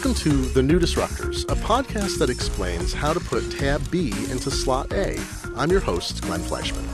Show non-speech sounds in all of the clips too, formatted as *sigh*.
Welcome to The New Disruptors, a podcast that explains how to put tab B into slot A. I'm your host, Glenn Fleishman.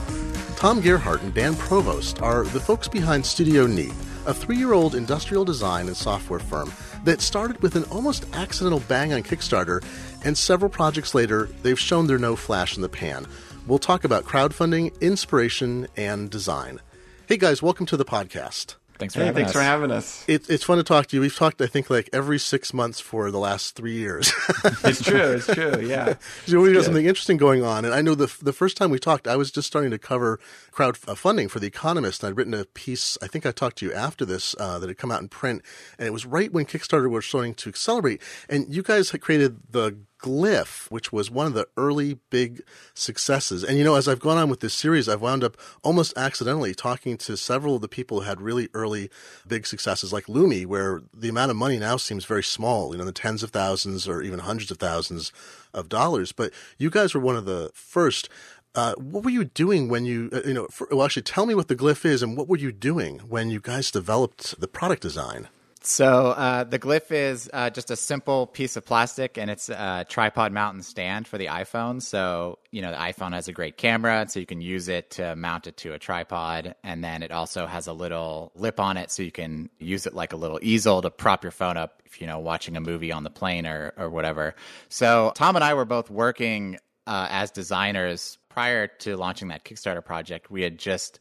Tom Gerhardt and Dan Provost are the folks behind Studio Neat, a three year old industrial design and software firm that started with an almost accidental bang on Kickstarter, and several projects later, they've shown they're no flash in the pan. We'll talk about crowdfunding, inspiration, and design. Hey guys, welcome to the podcast. Thanks for hey, having thanks us. for having us. It, it's fun to talk to you. We've talked, I think, like every six months for the last three years. *laughs* It's true. It's true. Yeah. so we got something interesting going on, and I know the the first time we talked, I was just starting to cover crowdfunding for The Economist, and I'd written a piece. I think I talked to you after this uh, that had come out in print, and it was right when Kickstarter was starting to accelerate, and you guys had created the Glyph, which was one of the early big successes. And you know, as I've gone on with this series, I've wound up almost accidentally talking to several of the people who had really early big successes, like Lumi, where the amount of money now seems very small, you know, the tens of thousands or even hundreds of thousands of dollars. But you guys were one of the first. Uh, what were you doing when you, uh, you know, for, well, actually, tell me what the Glyph is and what were you doing when you guys developed the product design? So uh, the Glyph is uh, just a simple piece of plastic, and it's a tripod mount and stand for the iPhone. So you know the iPhone has a great camera, so you can use it to mount it to a tripod, and then it also has a little lip on it, so you can use it like a little easel to prop your phone up if you know watching a movie on the plane or or whatever. So Tom and I were both working uh, as designers prior to launching that Kickstarter project. We had just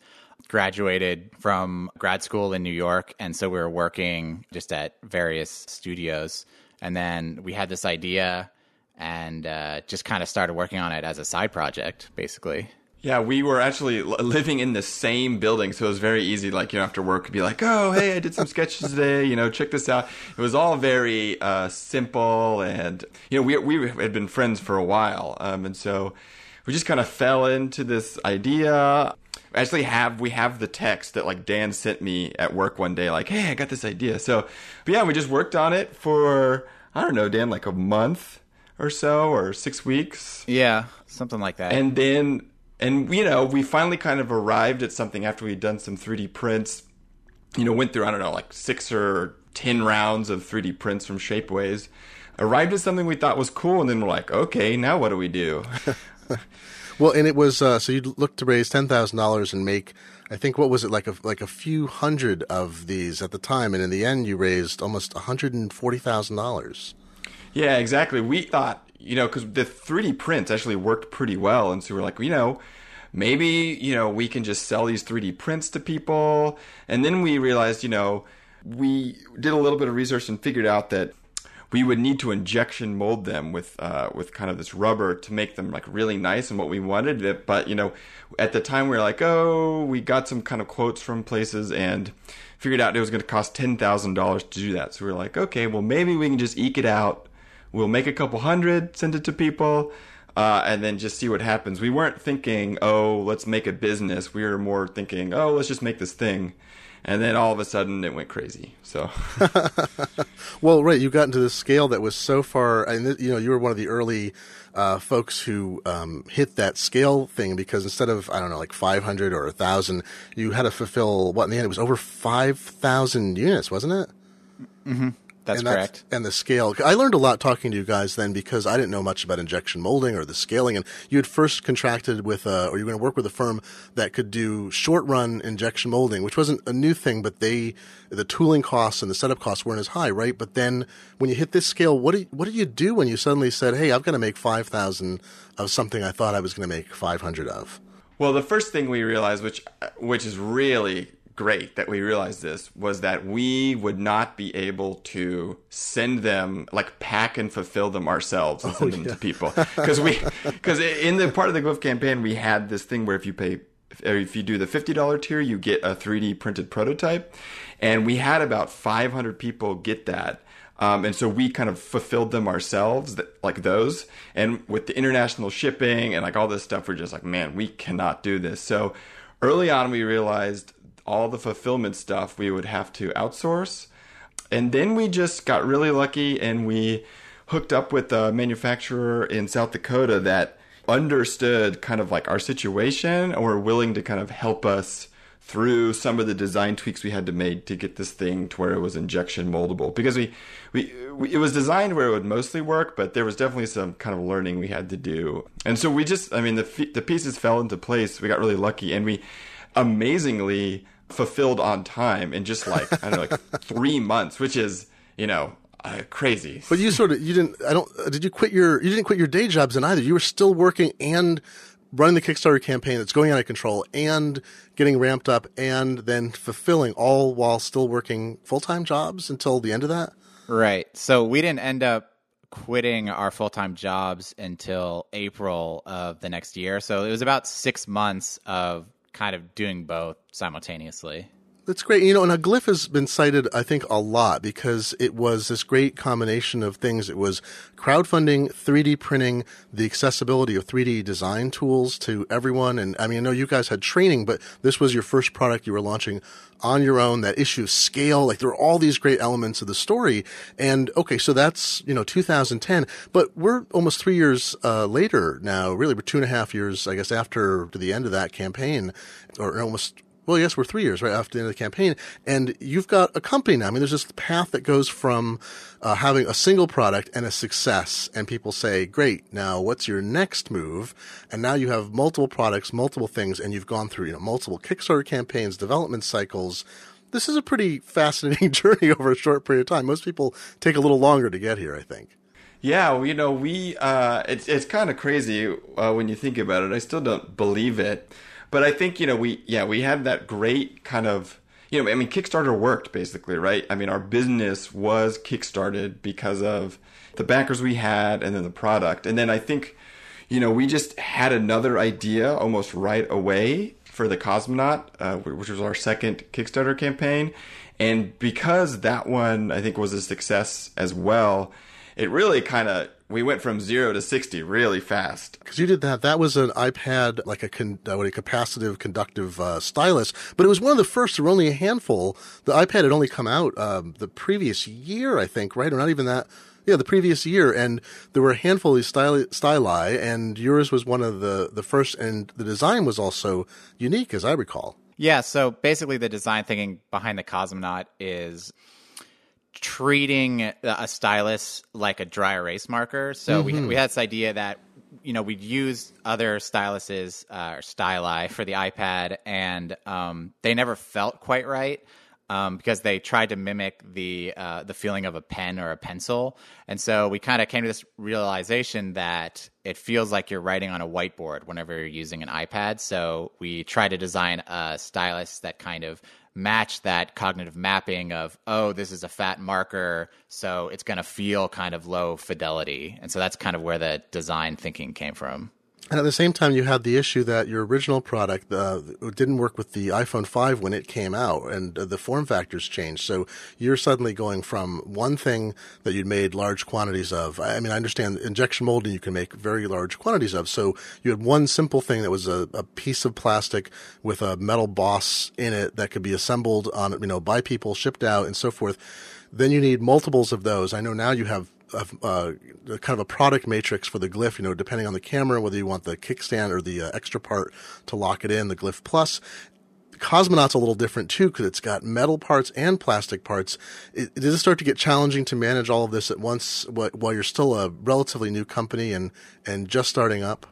graduated from grad school in New York, and so we were working just at various studios. And then we had this idea and uh, just kind of started working on it as a side project, basically. Yeah, we were actually living in the same building, so it was very easy. Like you know, after work, be like, "Oh, hey, I did some sketches today. You know, check this out." It was all very uh, simple, and you know, we we had been friends for a while, um, and so we just kind of fell into this idea. Actually, have we have the text that like Dan sent me at work one day, like, "Hey, I got this idea." So, but yeah, we just worked on it for I don't know, Dan, like a month or so, or six weeks. Yeah, something like that. And then, and you know, we finally kind of arrived at something after we'd done some 3D prints. You know, went through I don't know, like six or ten rounds of 3D prints from Shapeways. Arrived at something we thought was cool, and then we're like, okay, now what do we do? *laughs* Well, and it was uh, so you looked to raise ten thousand dollars and make, I think, what was it like a like a few hundred of these at the time, and in the end, you raised almost one hundred and forty thousand dollars. Yeah, exactly. We thought, you know, because the 3D prints actually worked pretty well. And so we're like, you know, maybe, you know, we can just sell these 3D prints to people. And then we realized, you know, we did a little bit of research and figured out that we would need to injection mold them with uh, with kind of this rubber to make them like really nice and what we wanted. It, but you know, at the time we were like, oh, we got some kind of quotes from places and figured out it was going to cost ten thousand dollars to do that. So we were like, okay, well maybe we can just eke it out. We'll make a couple hundred, send it to people. Uh, and then just see what happens. We weren't thinking, oh, let's make a business. We were more thinking, oh, let's just make this thing. And then all of a sudden it went crazy. So, *laughs* well, right, you got into this scale that was so far, and you know, you were one of the early uh, folks who um, hit that scale thing because instead of I don't know, like five hundred or a thousand, you had to fulfill what in the end it was over five thousand units, wasn't it? Mm-hmm. That's and correct. and the scale. I learned a lot talking to you guys then because I didn't know much about injection molding or the scaling. And you had first contracted with, a, or you were going to work with a firm that could do short run injection molding, which wasn't a new thing, but they, the tooling costs and the setup costs weren't as high, right? But then when you hit this scale, what do what did you do when you suddenly said, "Hey, I've got to make five thousand of something I thought I was going to make five hundred of"? Well, the first thing we realized, which which is really great that we realized this was that we would not be able to send them like pack and fulfill them ourselves and send oh, them yeah. to people because we *laughs* because in the part of the Glyph campaign we had this thing where if you pay if you do the $50 tier you get a 3d printed prototype and we had about 500 people get that um, and so we kind of fulfilled them ourselves, that, like those. And with the international shipping and like all this stuff, we're just like, man, we cannot do this. So early on, we realized all the fulfillment stuff we would have to outsource. And then we just got really lucky and we hooked up with a manufacturer in South Dakota that understood kind of like our situation and were willing to kind of help us through some of the design tweaks we had to make to get this thing to where it was injection moldable. Because we, we, we it was designed where it would mostly work but there was definitely some kind of learning we had to do. And so we just i mean the the pieces fell into place. We got really lucky and we amazingly fulfilled on time in just like i don't know like *laughs* 3 months which is you know uh, crazy but you sort of you didn't i don't did you quit your you didn't quit your day jobs in either you were still working and running the Kickstarter campaign that's going out of control and getting ramped up and then fulfilling all while still working full time jobs until the end of that? Right. So we didn't end up quitting our full time jobs until April of the next year. So it was about six months of kind of doing both simultaneously. That's great. You know, and a glyph has been cited, I think, a lot because it was this great combination of things. It was crowdfunding, 3D printing, the accessibility of 3D design tools to everyone. And I mean, I know you guys had training, but this was your first product you were launching on your own, that issue of scale. Like there were all these great elements of the story. And okay, so that's, you know, 2010, but we're almost three years uh, later now, really, we're two and a half years, I guess, after the end of that campaign or almost well, yes, we're three years right after the end of the campaign, and you've got a company now. I mean, there's this path that goes from uh, having a single product and a success, and people say, "Great, now what's your next move?" And now you have multiple products, multiple things, and you've gone through you know multiple Kickstarter campaigns, development cycles. This is a pretty *laughs* fascinating journey over a short period of time. Most people take a little longer to get here, I think. Yeah, you know, we uh, it's it's kind of crazy uh, when you think about it. I still don't believe it but I think you know we yeah we had that great kind of you know I mean Kickstarter worked basically right. I mean our business was kickstarted because of the backers we had and then the product, and then I think you know we just had another idea almost right away for the Cosmonaut, uh, which was our second Kickstarter campaign, and because that one I think was a success as well, it really kind of we went from zero to 60 really fast. Because you did that. That was an iPad, like a, con, uh, what, a capacitive conductive uh, stylus, but it was one of the first. There were only a handful. The iPad had only come out um, the previous year, I think, right? Or not even that. Yeah, the previous year, and there were a handful of these styli, styli, and yours was one of the, the first, and the design was also unique, as I recall. Yeah, so basically, the design thinking behind the Cosmonaut is treating a stylus like a dry erase marker. So mm-hmm. we we had this idea that you know we'd use other styluses uh, or styli for the iPad, and um, they never felt quite right. Um, because they tried to mimic the uh, the feeling of a pen or a pencil, and so we kind of came to this realization that it feels like you're writing on a whiteboard whenever you're using an iPad. So we try to design a stylus that kind of match that cognitive mapping of oh this is a fat marker so it's going to feel kind of low fidelity. And so that's kind of where the design thinking came from and at the same time, you had the issue that your original product uh, didn't work with the iPhone 5 when it came out, and uh, the form factors changed. So you're suddenly going from one thing that you'd made large quantities of. I mean, I understand injection molding you can make very large quantities of. So you had one simple thing that was a, a piece of plastic with a metal boss in it that could be assembled on, you know, by people, shipped out, and so forth. Then you need multiples of those. I know now you have uh, kind of a product matrix for the glyph, you know, depending on the camera, whether you want the kickstand or the uh, extra part to lock it in, the glyph plus. Cosmonaut's a little different too because it's got metal parts and plastic parts. It, does it start to get challenging to manage all of this at once while you're still a relatively new company and, and just starting up?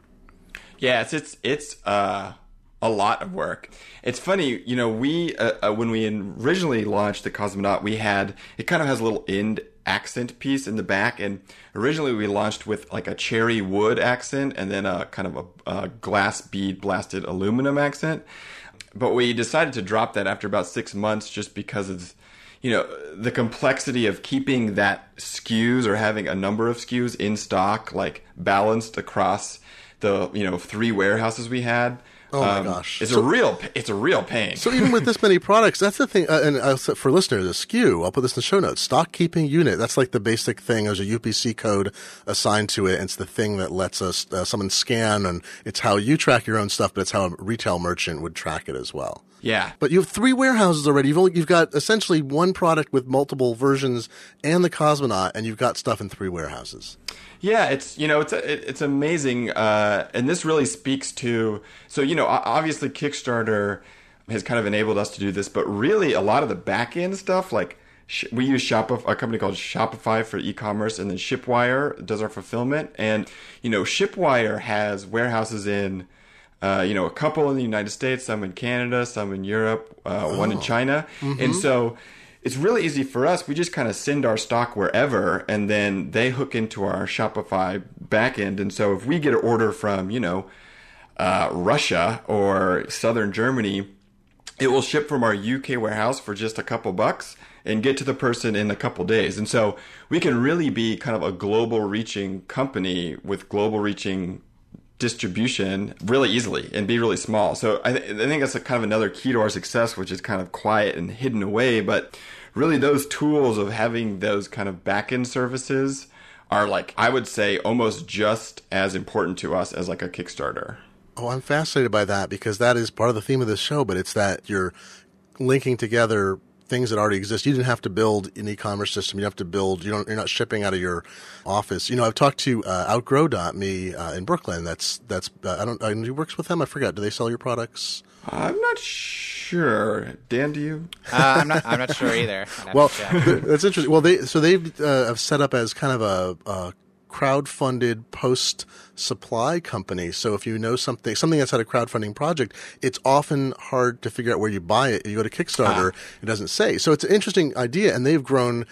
Yeah, it's it's it's uh, a lot of work. It's funny, you know, we uh, uh, when we originally launched the Cosmonaut, we had it kind of has a little end accent piece in the back. And originally we launched with like a cherry wood accent and then a kind of a, a glass bead blasted aluminum accent. But we decided to drop that after about six months just because of you know the complexity of keeping that SKUs or having a number of SKUs in stock like balanced across the you know three warehouses we had Oh my um, gosh! It's so, a real it's a real pain. So even with this many *laughs* products, that's the thing. Uh, and uh, for listeners, a SKU, I'll put this in the show notes. Stock keeping unit. That's like the basic thing. There's a UPC code assigned to it. And it's the thing that lets us uh, someone scan, and it's how you track your own stuff, but it's how a retail merchant would track it as well. Yeah. But you have three warehouses already. You've only, you've got essentially one product with multiple versions and the Cosmonaut, and you've got stuff in three warehouses. Yeah, it's you know it's it's amazing, uh, and this really speaks to so you know obviously Kickstarter. has kind of enabled us to do this. But really, a lot of the back end stuff, like we use Shopify, a company called Shopify for e-commerce, and then Shipwire does our fulfillment. And you know, Shipwire has warehouses in, uh, you know, a couple in the United States, some in Canada, some in Europe, uh, oh. one in oh. China, mm-hmm. and so it's really easy for us. We just kind of send our stock wherever, and then they hook into our Shopify backend. And so if we get an order from, you know, uh, Russia or Southern Germany, it will ship from our UK warehouse for just a couple bucks and get to the person in a couple days. And so we can really be kind of a global reaching company with global reaching distribution really easily and be really small. So I, th- I think that's kind of another key to our success, which is kind of quiet and hidden away. But really, those tools of having those kind of back end services are like, I would say, almost just as important to us as like a Kickstarter. Oh, I'm fascinated by that because that is part of the theme of this show, but it's that you're linking together things that already exist. You didn't have to build an e-commerce system. You have to build. You don't. You're not shipping out of your office. You know, I've talked to uh, Outgrow.me uh, in Brooklyn. That's that's. Uh, I don't. Uh, who works with them? I forgot. Do they sell your products? I'm not sure. Dan, do you? Uh, I'm not. I'm not sure either. well, *laughs* that's interesting. Well, they so they've uh, set up as kind of a, a crowd-funded post supply company. So if you know something, something that's had a crowdfunding project, it's often hard to figure out where you buy it. You go to Kickstarter, ah. it doesn't say. So it's an interesting idea, and they've grown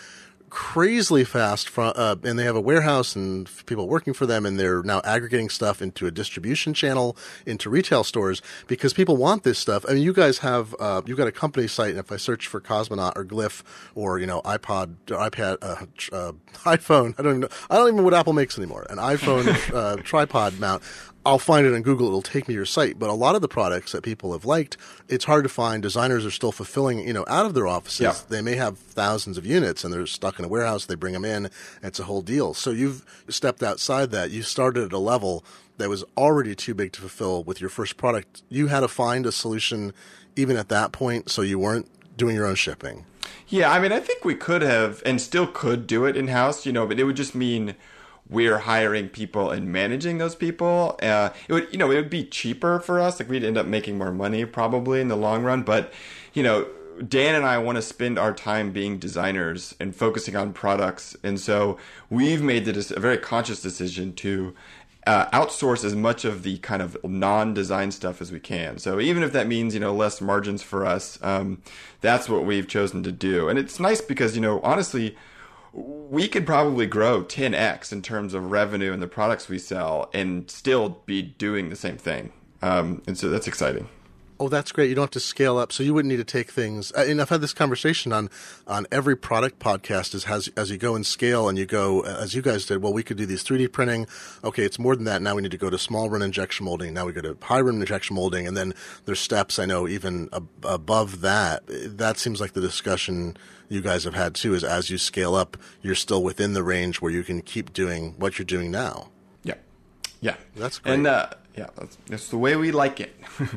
crazily fast from, uh, and they have a warehouse and people working for them and they're now aggregating stuff into a distribution channel into retail stores because people want this stuff. I mean, you guys have, uh, you've got a company site and if I search for Cosmonaut or Glyph or, you know, iPod, or iPad, uh, uh *laughs* iPhone, I don't even know, I don't even know what Apple makes anymore, an iPhone *laughs* uh, tripod mount. I'll find it on Google. It'll take me to your site. But a lot of the products that people have liked, it's hard to find. Designers are still fulfilling, you know, out of their offices. Yeah. They may have thousands of units and they're stuck in a warehouse. They bring them in. It's a whole deal. So you've stepped outside that. You started at a level that was already too big to fulfill with your first product. You had to find a solution even at that point. So you weren't doing your own shipping. Yeah. I mean, I think we could have and still could do it in house, you know, but it would just mean we're hiring people and managing those people. Uh, it would, you know, it would be cheaper for us. Like we'd end up making more money probably in the long run. But, you know, Dan and I want to spend our time being designers and focusing on products. And so we've made the, a very conscious decision to uh, outsource as much of the kind of non-design stuff as we can. So even if that means you know less margins for us, um, that's what we've chosen to do. And it's nice because you know honestly, we could probably grow 10x in terms of revenue and the products we sell and still be doing the same thing. Um, and so that's exciting. Oh, that's great. You don't have to scale up, so you wouldn't need to take things. Uh, and I've had this conversation on on every product podcast. Is as as you go and scale, and you go as you guys did. Well, we could do these 3D printing. Okay, it's more than that. Now we need to go to small run injection molding. Now we go to high run injection molding, and then there's steps. I know even ab- above that. That seems like the discussion you guys have had too. Is as you scale up, you're still within the range where you can keep doing what you're doing now. Yeah, yeah, that's great. And uh, yeah, that's, that's the way we like it. *laughs*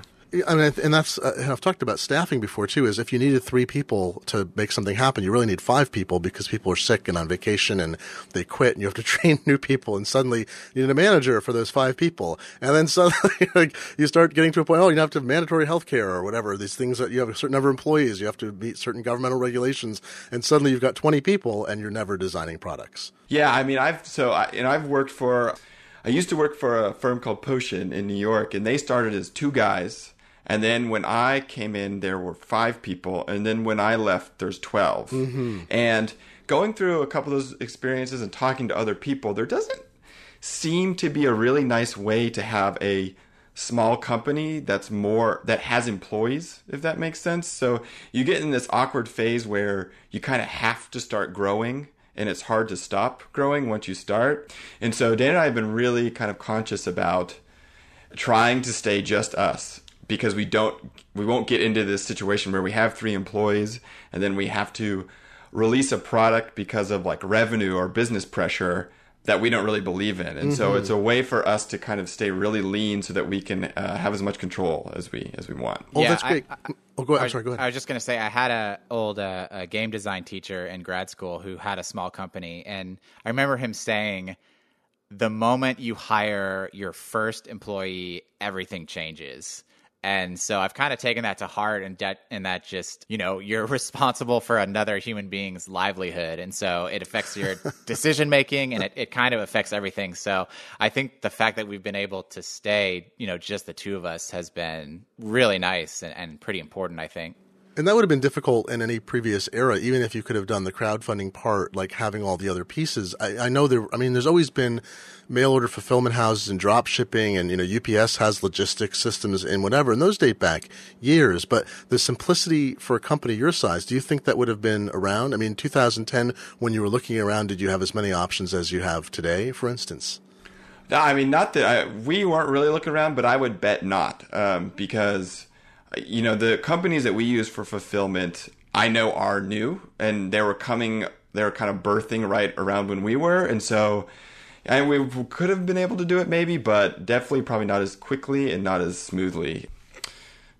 I mean, and that's uh, and I've talked about staffing before too. Is if you needed three people to make something happen, you really need five people because people are sick and on vacation and they quit, and you have to *laughs* train new people. And suddenly you need a manager for those five people, and then suddenly *laughs* like, you start getting to a point. Oh, you have to have mandatory health care or whatever. These things that you have a certain number of employees, you have to meet certain governmental regulations, and suddenly you've got twenty people, and you're never designing products. Yeah, I mean, I've so I, and I've worked for. I used to work for a firm called Potion in New York, and they started as two guys and then when I came in, there were five people. And then when I left, there's 12. Mm-hmm. And going through a couple of those experiences and talking to other people, there doesn't seem to be a really nice way to have a small company that's more that has employees if that makes sense so you get in this awkward phase where you kind of have to start growing and it's hard to stop growing once you start and so dan and i have been really kind of conscious about trying to stay just us because we don't we won't get into this situation where we have three employees and then we have to release a product because of like revenue or business pressure that we don't really believe in. And mm-hmm. so it's a way for us to kind of stay really lean so that we can uh, have as much control as we as we want. Oh yeah, that's great. I, I, oh go ahead. I'm sorry go ahead. I was just going to say i had a old uh, a game design teacher in grad school who had a small company and i remember him saying the moment you hire your first employee everything changes And so I've kind of taken that to heart and that and that just, you know, you're *laughs* responsible for another human being's livelihood. And so it affects your *laughs* decision making and it, it kind of affects everything. So I think the fact that we've been able to stay, you know, just the two of us has been really nice and, and pretty important, I think. And that would have been difficult in any previous era, even if you could have done the crowdfunding part, like having all the other pieces. I, I know there, I mean, there's always been mail order fulfillment houses and drop shipping and, you know, UPS has logistics systems and whatever, and those date back years. But the simplicity for a company your size, do you think that would have been around? I mean, 2010, when you were looking around, did you have as many options as you have today, for instance? No, I mean, not that I, we weren't really looking around, but I would bet not, um, because you know, the companies that we use for fulfillment, I know are new and they were coming, they were kind of birthing right around when we were. And so, and we could have been able to do it maybe, but definitely probably not as quickly and not as smoothly.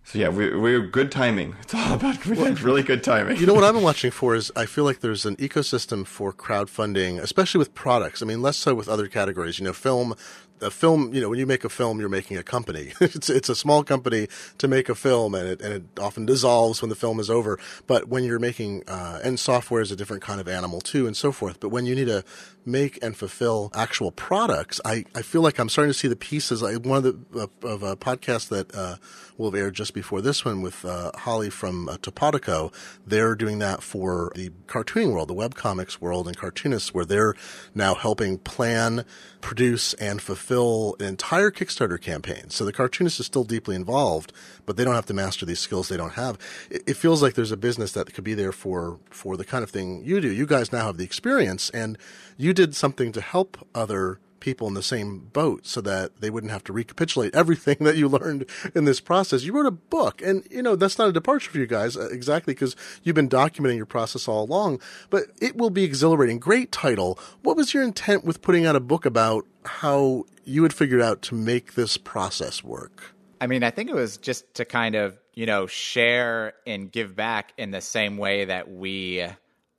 So yeah, we we're good timing. It's all about *laughs* really good timing. You know what I've been watching for is I feel like there's an ecosystem for crowdfunding, especially with products. I mean, less so with other categories. You know, film a film, you know, when you make a film, you're making a company. *laughs* it's it's a small company to make a film, and it and it often dissolves when the film is over. But when you're making, uh, and software is a different kind of animal too, and so forth. But when you need to make and fulfill actual products, I, I feel like I'm starting to see the pieces. I, one of the of a podcast that uh, will have aired just before this one with uh, Holly from uh, TopatoCo. They're doing that for the cartooning world, the webcomics world, and cartoonists, where they're now helping plan, produce, and fulfill an entire Kickstarter campaign. So the cartoonist is still deeply involved, but they don't have to master these skills they don't have. It, it feels like there's a business that could be there for for the kind of thing you do. You guys now have the experience, and you did something to help other people in the same boat so that they wouldn't have to recapitulate everything *laughs* that you learned in this process. You wrote a book, and you know that's not a departure for you guys uh, exactly because you've been documenting your process all along. But it will be exhilarating. Great title. What was your intent with putting out a book about how you had figured out to make this process work? I mean, I think it was just to kind of you know share and give back in the same way that we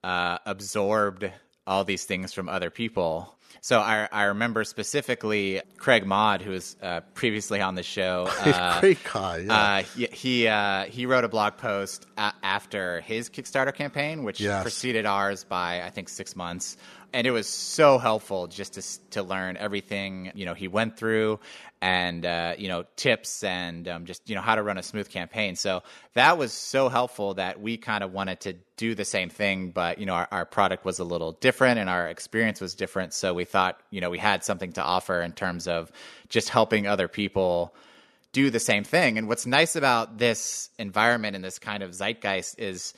uh, absorbed all these things from other people. So I, I remember specifically Craig Mod, who was uh, previously on the show. *laughs* Uh, Great guy. Yeah. Uh, he he, uh, he wrote a blog post a- after his Kickstarter campaign, which Yes. preceded ours by I think six months, and it was so helpful just to to learn everything you know he went through, and uh, you know tips and um, just you know how to run a smooth campaign. So that was so helpful that we kind of wanted to do the same thing, but you know our, our product was a little different and our experience was different. So we thought you know we had something to offer in terms of just helping other people do the same thing. And what's nice about this environment and this kind of zeitgeist is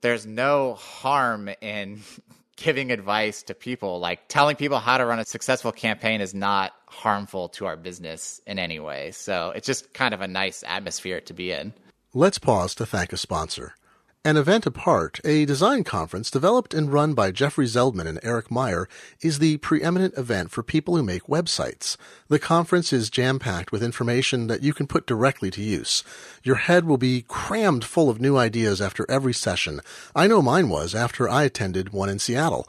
there's no harm in *laughs* giving advice to people. Like telling people how to run a successful campaign is not harmful to our business in any way. So it's just kind of a nice atmosphere to be in. Let's pause to thank a sponsor. An event apart, a design conference developed and run by Jeffrey Zeldman and Eric Meyer is the preeminent event for people who make websites. The conference is jam packed with information that you can put directly to use. Your head will be crammed full of new ideas after every session. I know mine was after I attended one in Seattle.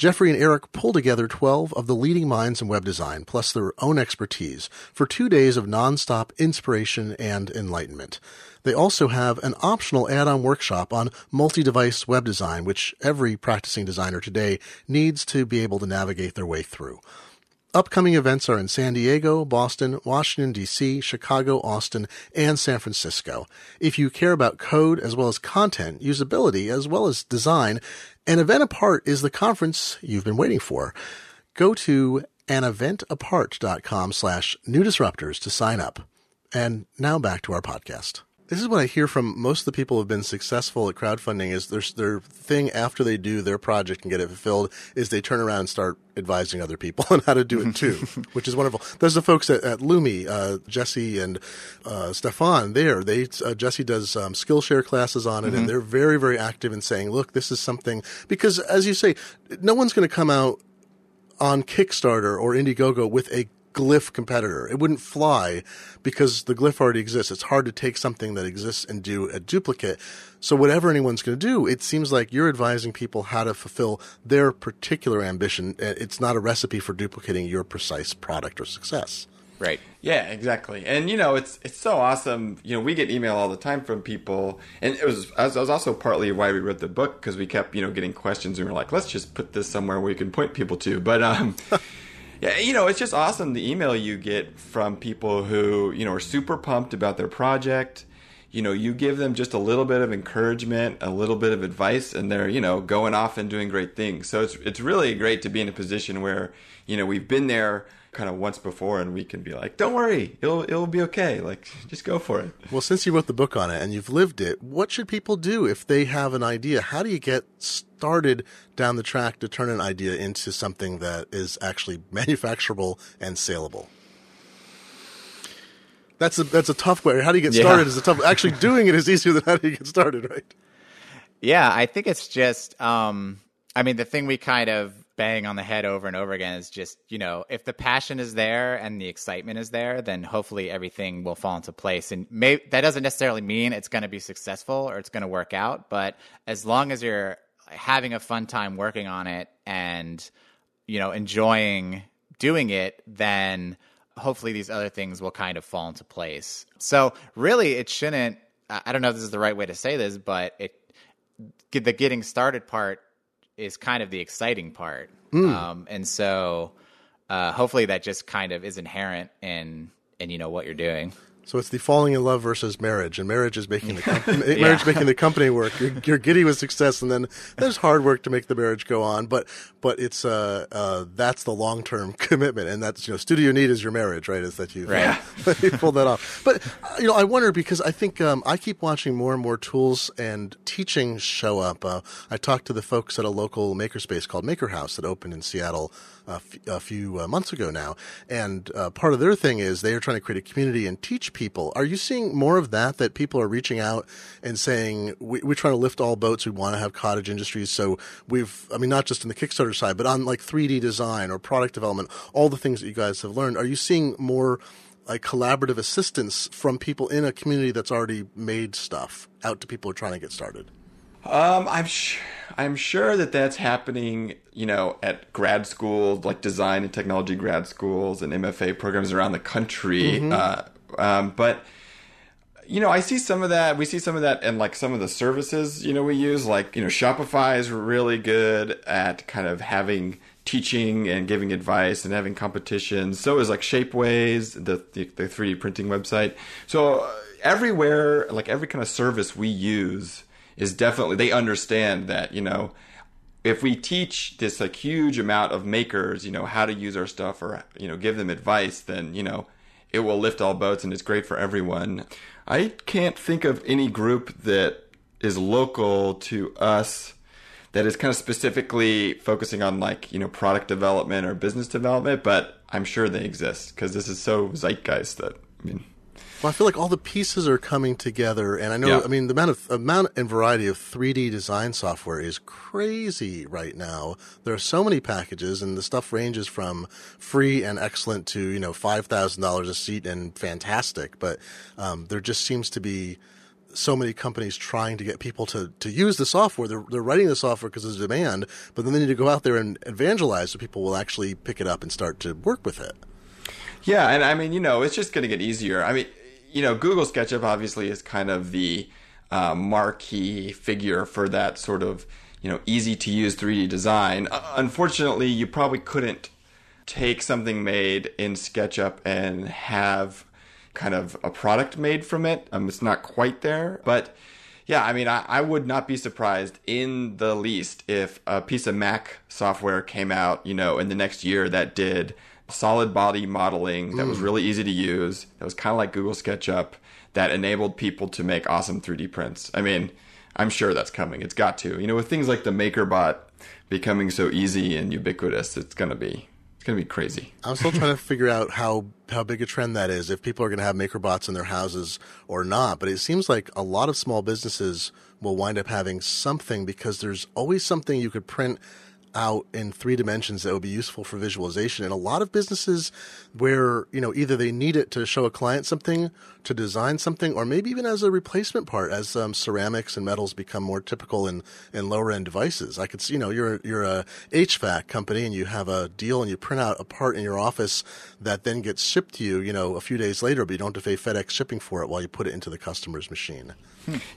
Jeffrey and Eric pull together 12 of the leading minds in web design, plus their own expertise, for two days of nonstop inspiration and enlightenment. They also have an optional add-on workshop on multi-device web design, which every practicing designer today needs to be able to navigate their way through. Upcoming events are in San Diego, Boston, Washington, D.C., Chicago, Austin, and San Francisco. If you care about code as well as content, usability, as well as design, an event apart is the conference you've been waiting for. Go to aneventapart.com slash new disruptors to sign up. And now back to our podcast. This is what I hear from most of the people who have been successful at crowdfunding is their, their thing after they do their project and get it fulfilled is they turn around and start advising other people *laughs* on how to do it *laughs* too, which is wonderful. There's the folks at, at Lumi, uh, Jesse and uh, Stephan there. They, uh, Jesse does um, Skillshare classes on it and they're very, very active in saying, look, this is something, because as you say, no one's going to come out on Kickstarter or Indiegogo with a glyph competitor. It wouldn't fly because the glyph already exists. It's hard to take something that exists and do a duplicate. So whatever anyone's going to do, it seems like you're advising people how to fulfill their particular ambition. It's not a recipe for duplicating your precise product or success. Right. Yeah, exactly. And you know, it's it's so awesome. You know, we get email all the time from people, and it was I was, I was also partly why we wrote the book because we kept you know getting questions, and we are like, let's just put this somewhere where we can point people to. But um, *laughs* yeah, you know, it's just awesome the email you get from people who you know are super pumped about their project. You know, you give them just a little bit of encouragement, a little bit of advice, and they're you know going off and doing great things. So it's it's really great to be in a position where you know we've been there kind of once before and we can be like don't worry it'll it'll be okay. Like just go for it. Well since you wrote the book on it and you've lived it what should people do if they have an idea? How do you get started down the track to turn an idea into something that is actually *laughs* manufacturable and saleable? That's a that's a tough way. How do you get started yeah. is a tough actually doing it is easier than how do you get started right? Yeah i think it's just um i mean the thing we kind of bang on the head over and over again is just you know if the passion is there and the excitement is there then hopefully everything will fall into place. And may, that doesn't necessarily mean it's going to be successful or it's going to work out but as long as you're having a fun time working on it and you know enjoying doing it then hopefully these other things will kind of fall into place. So really it shouldn't i don't know if this is the right way to say this but it the getting started part is kind of the exciting part. Mm. Um, and so uh, hopefully that just kind of is inherent in in you know what you're doing. So it's the falling in love versus marriage, and marriage is making the com- *laughs* yeah. marriage making the company work. You're, you're, giddy with success, and then there's hard work to make the marriage go on. But but it's uh, uh that's the long term *laughs* commitment, and that's you know Studio Neat is your marriage, right? Is that you right. *laughs* you pulled that off? But uh, you know I wonder because I think um, I keep watching more and more tools and teaching show up. Uh, I talked to the folks at a local makerspace called MakerHaus that opened in Seattle a, f- a few uh, months ago now. And uh, part of their thing is they are trying to create a community and teach people. Are you seeing more of that? That people are reaching out and saying we, we're trying to lift all boats. We want to have cottage industries. So we've, I mean, not just in the Kickstarter side, but on like 3D design or product development, all the things that you guys have learned. Are you seeing more? like collaborative assistance from people in a community that's already made stuff out to people who are trying to get started? Um, I'm sh- I'm sure that that's happening, you know, at grad schools, like design and technology grad schools and MFA programs around the country. Mm-hmm. Uh, um, but you know, I see some of that. We see some of that in like some of the services, you know, we use. Like, you know, Shopify is really good at kind of having teaching and giving advice and having competitions. So is like Shapeways, the the, the 3D printing website. So uh, everywhere, like every kind of service we use is definitely they understand that you know if we teach this like huge amount of makers you know how to use our stuff or you know give them advice then you know it will lift all boats and it's great for everyone. I can't think of any group that is local to us that is kind of specifically focusing on like you know product development or business development but i'm sure they exist because this is so zeitgeist that i mean well, I feel like all the pieces are coming together, and I know. Yeah. I mean, the amount of amount and variety of 3D design software is crazy right now. There are so many packages, and the stuff ranges from free and excellent to you know five thousand dollars a seat and fantastic. But um, there just seems to be so many companies trying to get people to, to use the software. They're, they're writing the software because there's demand, but then they need to go out there and evangelize so people will actually pick it up and start to work with it. Yeah, and I mean, you know, it's just going to get easier. I mean, you know, Google SketchUp obviously is kind of the uh, marquee figure for that sort of you know easy to use 3D design. Uh, unfortunately, you probably couldn't take something made in SketchUp and have kind of a product made from it. Um, it's not quite there, but yeah, I mean, I, I, would not be surprised in the least if a piece of Mac software came out, you know, in the next year that did solid body modeling that mm. was really easy to use, that was kind of like Google SketchUp, that enabled people to make awesome 3D prints. I mean, I'm sure that's coming. It's got to. You know, with things like the MakerBot becoming so easy and ubiquitous, it's going to be it's going to be crazy. I'm still trying to figure out how how big a trend that is. If people are going to have MakerBots in their houses or not, but it seems like a lot of small businesses will wind up having something because there's always something you could print out in three dimensions that would be useful for visualization. And a lot of businesses where, you know, either they need it to show a client something, to design something, or maybe even as a replacement part as um, ceramics and metals become more typical in, in lower end devices. I could see, you know, you're, you're a HVAC company and you have a deal and you print out a part in your office that then gets shipped to you, you know, a few days later, but you don't have to pay FedEx shipping for it while you put it into the customer's machine.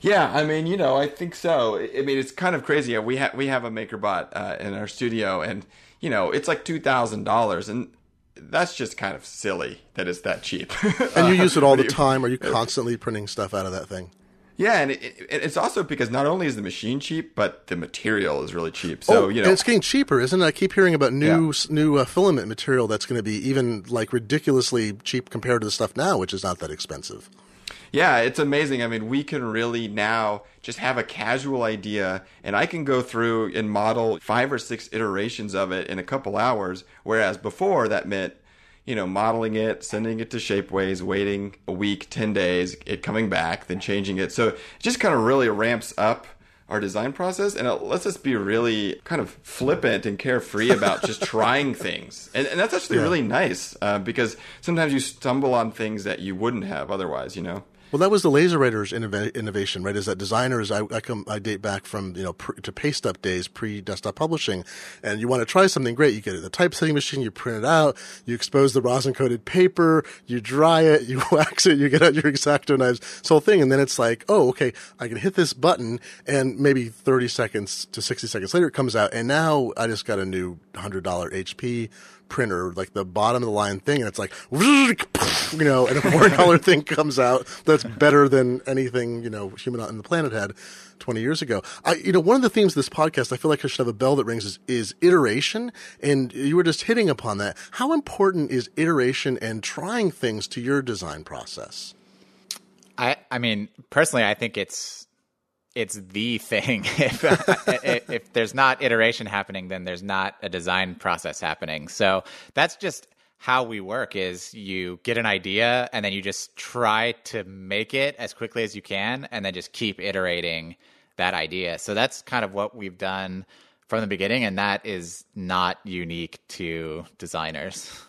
Yeah, I mean, you know, I think so. I mean, it's kind of crazy. We have we have a MakerBot uh, in our studio, and you know, it's like two thousand dollars, and that's just kind of silly that it's that cheap. *laughs* and you use it all the *laughs* time. Are you constantly printing stuff out of that thing? Yeah, and it, it, it's also because not only is the machine cheap, but the material is really cheap. So oh, you know, it's getting cheaper, isn't it? I keep hearing about new yeah. new uh, filament material that's going to be even like ridiculously cheap compared to the stuff now, which is not that expensive. Yeah, it's amazing. I mean, we can really now just have a casual idea, and I can go through and model five or six iterations of it in a couple hours. Whereas before, that meant you know, modeling it, sending it to Shapeways, waiting a week, 10 days, it coming back, then changing it. So it just kind of really ramps up our design process and it lets us be really kind of flippant and carefree about just *laughs* trying things. And, and that's actually yeah. really nice uh, because sometimes you stumble on things that you wouldn't have otherwise, you know? Well, that was the LaserWriters innovation, right? Is that designers? I, I come, I date back from you know pre, to PasteUp days, pre-desktop publishing, and you want to try something great. You get it the typesetting machine, you print it out, you expose the resin coated paper, you dry it, *laughs* you wax it, you get out your exacto knives, this whole thing, and then it's like, oh, okay, I can hit this button, and maybe thirty seconds to sixty seconds later, it comes out, and now I just got a new hundred dollar HP printer, like the bottom of the line thing, and it's like, *laughs* you know, and a four *laughs* dollar thing comes out that's better than anything you know human on the planet had twenty years ago. I, you know, one of the themes of this podcast, I feel like I should have a bell that rings is, is iteration, and you were just hitting upon that. How important is iteration and trying things to your design process? I, I mean, personally, I think it's it's the thing. *laughs* if, if there's not iteration happening, then there's not a design process happening. So that's just how we work is you get an idea and then you just try to make it as quickly as you can and then just keep iterating that idea. So that's kind of what we've done from the beginning and that is not unique to designers.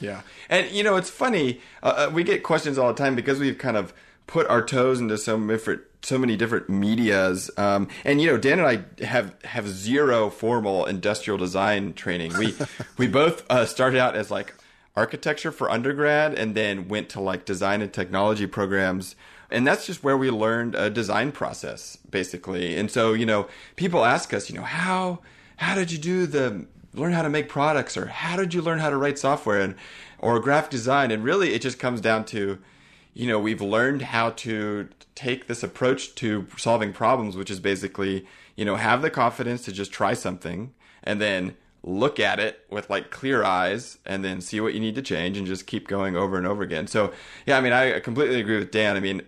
Yeah. And you know, it's funny, uh, uh we get questions all the time because we've kind of put our toes into some different so many different medias. Um, and you know, Dan and I have have zero formal industrial design training. We *laughs* we both uh, started out as like architecture for undergrad, and then went to like design and technology programs. And that's just where we learned a design process, basically. And so, you know, people ask us, you know, how how did you do the learn how to make products, or how did you learn how to write software, and or graphic design? And really, it just comes down to you know, we've learned how to take this approach to solving problems, which is basically, you know, have the confidence to just try something and then look at it with like clear eyes and then see what you need to change and just keep going over and over again. So, yeah, I mean, I completely agree with Dan. I mean,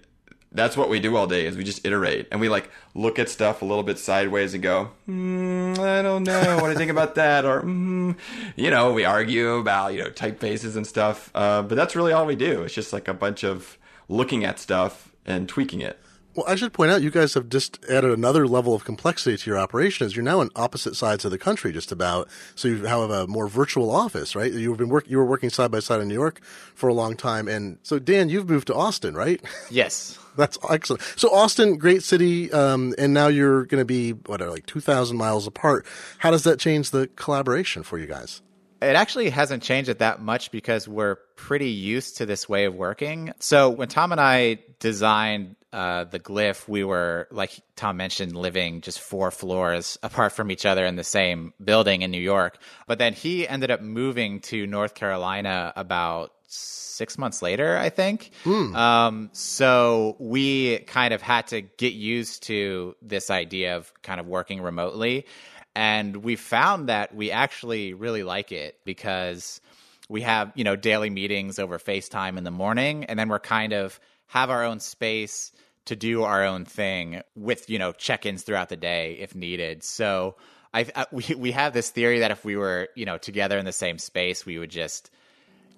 that's what we do all day is we just iterate and we like look at stuff a little bit sideways and go mm, i don't know what do you think about that or mm, you know we argue about you know typefaces and stuff uh, but that's really all we do it's just like a bunch of looking at stuff and tweaking it well, I should point out you guys have just added another level of complexity to your operation as you're now on opposite sides of the country just about. So you have a more virtual office, right? You've been work, you were working side by side in New York for a long time. And so Dan, you've moved to Austin, right? Yes. That's excellent. So Austin, great city. Um, and now you're going to be, what, are like 2,000 miles apart. How does that change the collaboration for you guys? It actually hasn't changed it that much because we're pretty used to this way of working. So when Tom and I designed uh, the glyph, we were, like Tom mentioned, living just four floors apart from each other in the same building in New York. But then he ended up moving to North Carolina about six months later, I think. Mm. Um, so we kind of had to get used to this idea of kind of working remotely. And we found that we actually really like it because we have, you know, daily meetings over FaceTime in the morning, and then we're kind of have our own space to do our own thing with, you know, check-ins throughout the day if needed. So I, I we we have this theory that if we were, you know, together in the same space, we would just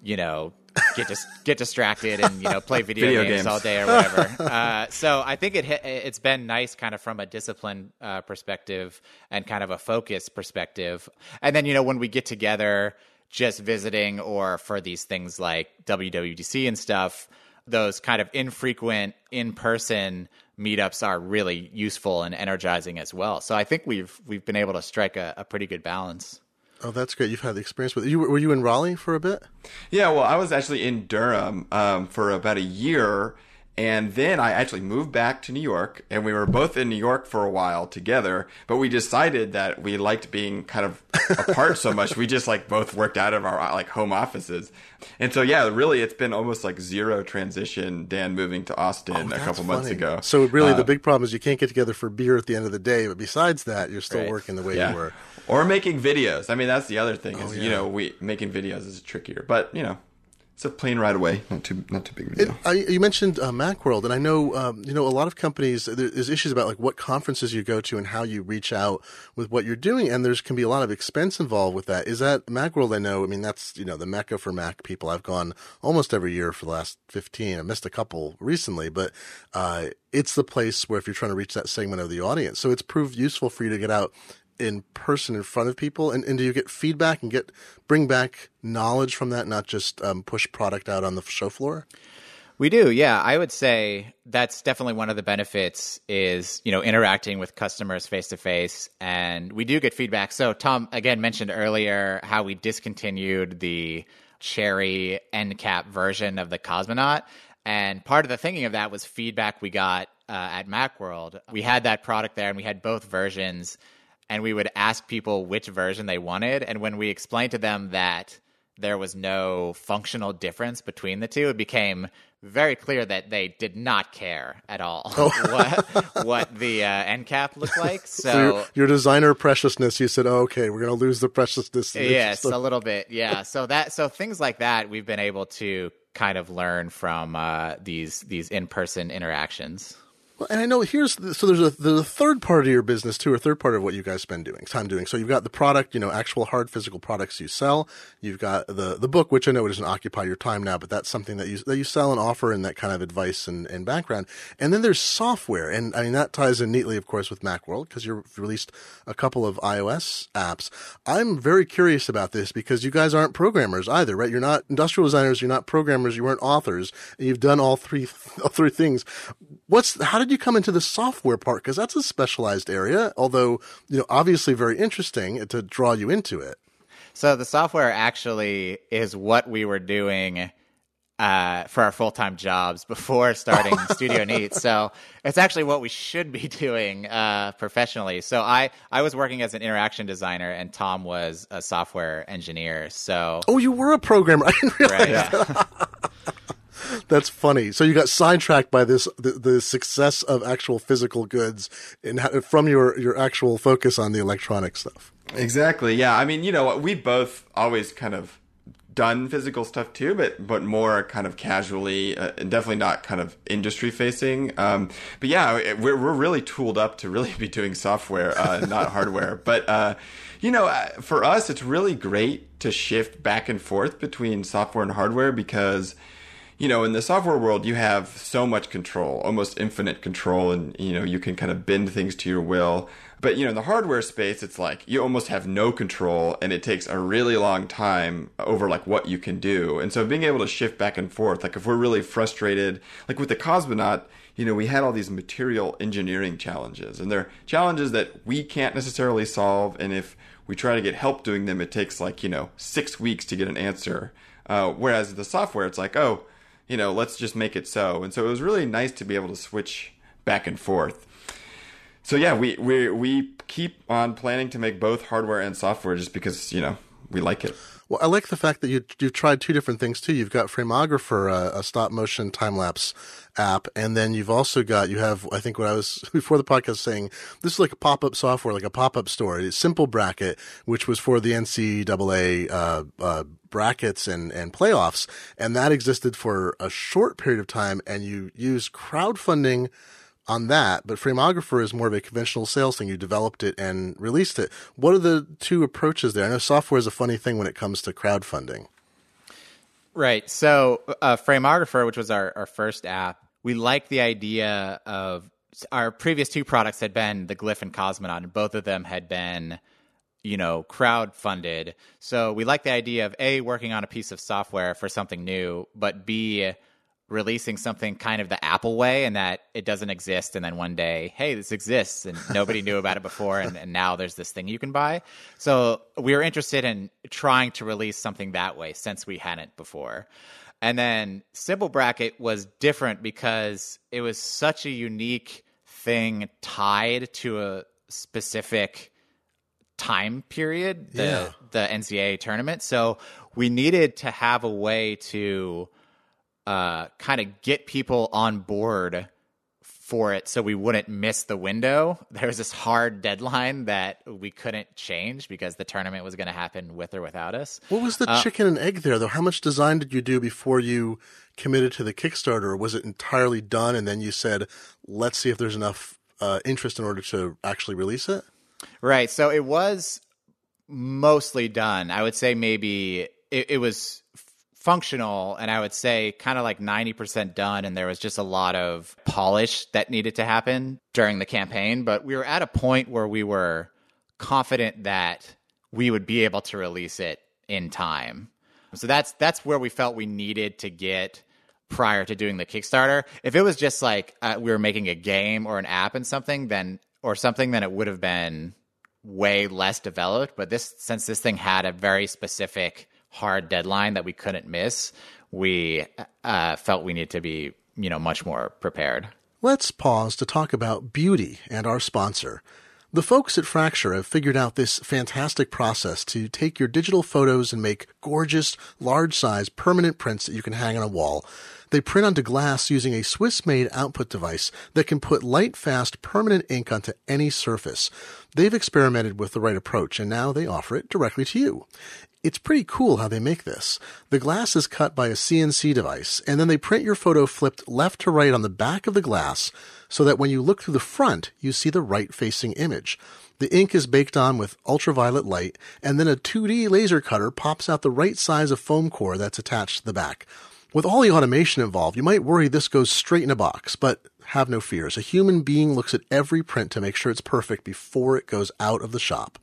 you know, get dis- get distracted and you know play *laughs* video, Video games, games. all day or whatever. uh, *laughs* so I think it it's been nice, kind of from a discipline uh, perspective and kind of a focus perspective. And then you know when we get together, just visiting or for these things like WWDC and stuff, those kind of infrequent in person meetups are really useful and energizing as well. So I think we've we've been able to strike a, a pretty good balance. Oh, that's great. You've had the experience with it. You, were you in Raleigh for a bit? Yeah, well, I was actually in Durham um, for about a year, and then I actually moved back to New York, and we were both in New York for a while together. But we decided that we liked being kind of apart so much, we just like both worked out of our like home offices, and so yeah, really, it's been almost like zero transition. Dan moving to Austin a Oh, That's couple months ago. So really, Uh, the big problem is you can't get together for beer at the end of the day. But besides that, you're still Right. working the way yeah. you were. Or making videos. I mean, that's the other thing is, Oh, yeah. you know, we making videos is trickier, but you know, it's a plane ride away. Not too, not too big of a deal. I, you mentioned uh, MacWorld, and I know um, you know a lot of companies. There's issues about like what conferences you go to and how you reach out with what you're doing, and there's can be a lot of expense involved with that. Is that MacWorld? I know. I mean, that's you know the mecca for Mac people. I've gone almost every year for the last 15. I missed a couple recently, but uh, it's the place where if you're trying to reach that segment of the audience, so it's proved useful for you to get out in person in front of people and, and do you get feedback and get bring back knowledge from that not just um, push product out on the show floor We do, yeah. I would say that's definitely one of the benefits is, you know, interacting with customers face to face and we do get feedback. So Tom again mentioned earlier how we discontinued the cherry end cap version of the Cosmonaut. And part of the thinking of that was feedback we got uh, at Macworld. We had that product there and we had both versions and we would ask people which version they wanted. And when we explained to them that there was no functional difference between the two, it became very clear that they did not care at all *laughs* what what the uh, end cap looked like. So, *laughs* So your, your designer preciousness, you said, oh, okay, we're going to lose the preciousness. Yes, a little bit, yeah. So that so things like that we've been able to kind of learn from uh, these these in person interactions. Well, and I know here's the, so there's a the third part of your business too, or third part of what you guys spend doing time doing. So you've got the product, you know, actual hard physical products you sell. You've got the the book, which I know it doesn't occupy your time now, but that's something that you that you sell and offer and that kind of advice and, and background. And then there's software, and I mean that ties in neatly, of course, with MacWorld because you've released a couple of iOS apps. I'm very curious about this because you guys aren't programmers either, right? You're not industrial designers, you're not programmers, you weren't authors, and you've done all three *laughs* all three things. What's how did you come into the software part? Because that's a specialized area, although you know obviously very interesting to draw you into it. So the software actually is what we were doing uh, for our full time jobs before starting *laughs* Studio Neat. So it's actually what we should be *laughs* doing uh, professionally. So I I was working as an interaction designer, and Tom was a software engineer. So Oh, you were a programmer. *laughs* I didn't realize. right, That's funny. So you got sidetracked by this the, the success of actual physical goods and from your your actual focus on the electronic stuff. Exactly. Yeah. I mean, you know, we both always kind of done physical stuff too, but but more kind of casually, uh, and definitely not kind of industry facing. Um, but yeah, we're we're really tooled up to really be doing software, uh, *laughs* not hardware. But uh, you know, uh, for us, it's really great to shift back and forth between software and hardware because you know, in the software world, you have so much control, almost infinite control, and you know, you can kind of bend things to your will. But you know, in the hardware space, it's like you almost have no control, and it takes a really long time over like what you can do. And so, being able to shift back and forth, like if we're really frustrated, like with the Cosmonaut, you know, we had all these material engineering challenges, and they're challenges that we can't necessarily solve, and if we try to get help doing them, it takes like you know six weeks to get an answer. Uh, whereas the software, it's like, oh, you know, let's just make it so. And so it was really nice to be able to switch back and forth. So yeah, we we we keep on planning to make both hardware and software just because you know we like it. Well, I like the fact that you you've tried two different things too. You've got Frameographer, a, a stop motion time lapse app, and then you've also got you have I think what I was *laughs* before the podcast saying this is like a pop up software, like a pop up store. It's Simple Bracket, which was for the NCAA uh, uh, brackets and and playoffs, and that existed for a short period of time, and you use crowdfunding on that, but Frameographer is more of a conventional sales thing. You developed it and released it. What are the two approaches there? I know software is a funny thing when it comes to crowdfunding. Right. So, uh, Frameographer, which was our, our first app, we liked the idea of our previous two products had been the Glyph and Cosmonaut, and both of them had been, you know, crowd funded. So we like the idea of A, working on a piece of software for something new, but B, releasing something kind of the Apple way and that it doesn't exist. And then one day, hey, this exists and nobody knew about it before. And, and, now there's this thing you can buy. So we were interested in trying to release something that way since we hadn't before. And then Simple Bracket was different because it was such a unique thing tied to a specific time period, the, Yeah. the NCAA tournament. So we needed to have a way to uh, kind of get people on board for it so we wouldn't miss the window. *laughs* There was this hard deadline that we couldn't change because the tournament was going to happen with or without us. What was the Uh, chicken and egg there, though? How much design did you do before you committed to the Kickstarter? Was it entirely done and then you said, let's see if there's enough uh, interest in order to actually release it? Right. So it was mostly done. I would say maybe it, it was functional and I would say kind of like 90% done. And there was just a lot of polish that needed to happen during the campaign. But we were at a point where we were confident that we would be able to release it in time. So that's that's where we felt we needed to get prior to doing the Kickstarter. If it was just like uh, we were making a game or an app and something, then or something, then it would have been way less developed. But this, since this thing had a very specific hard deadline that we couldn't miss, we uh, felt we needed to be, you know, much more prepared. Let's pause to talk about beauty and our sponsor. The folks at Fracture have figured out this fantastic process to take your digital photos and make gorgeous, large size permanent prints that you can hang on a wall. They print onto glass using a Swiss made output device that can put light fast permanent ink onto any surface. They've experimented with the right approach and now they offer it directly to you. It's pretty cool how they make this. The glass is cut by a CNC device, and then they print your photo flipped left to right on the back of the glass so that when you look through the front, you see the right facing image. The ink is baked on with ultraviolet light, and then a 2D laser cutter pops out the right size of foam core that's attached to the back. With all the automation involved, you might worry this goes straight in a box, but have no fears. A human being looks at every print to make sure it's perfect before it goes out of the shop.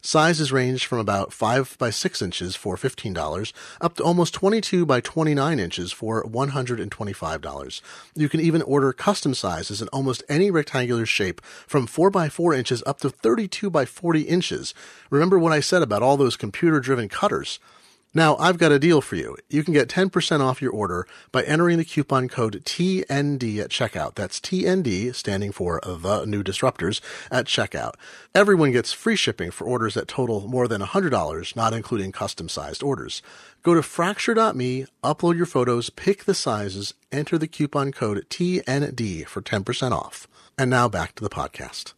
Sizes range from about 5 by 6 inches for $15 up to almost 22 by 29 inches for $125. You can even order custom sizes in almost any rectangular shape from 4 by 4 inches up to 32 by 40 inches. Remember what I said about all those computer driven cutters? Now, I've got a deal for you. You can get 10% off your order by entering the coupon code TND at checkout. That's TND, standing for The New Disruptors, at checkout. Everyone gets free shipping for orders that total more than $100, not including custom sized orders. Go to fracture.me, upload your photos, pick the sizes, enter the coupon code TND for 10% off. And now back to the podcast.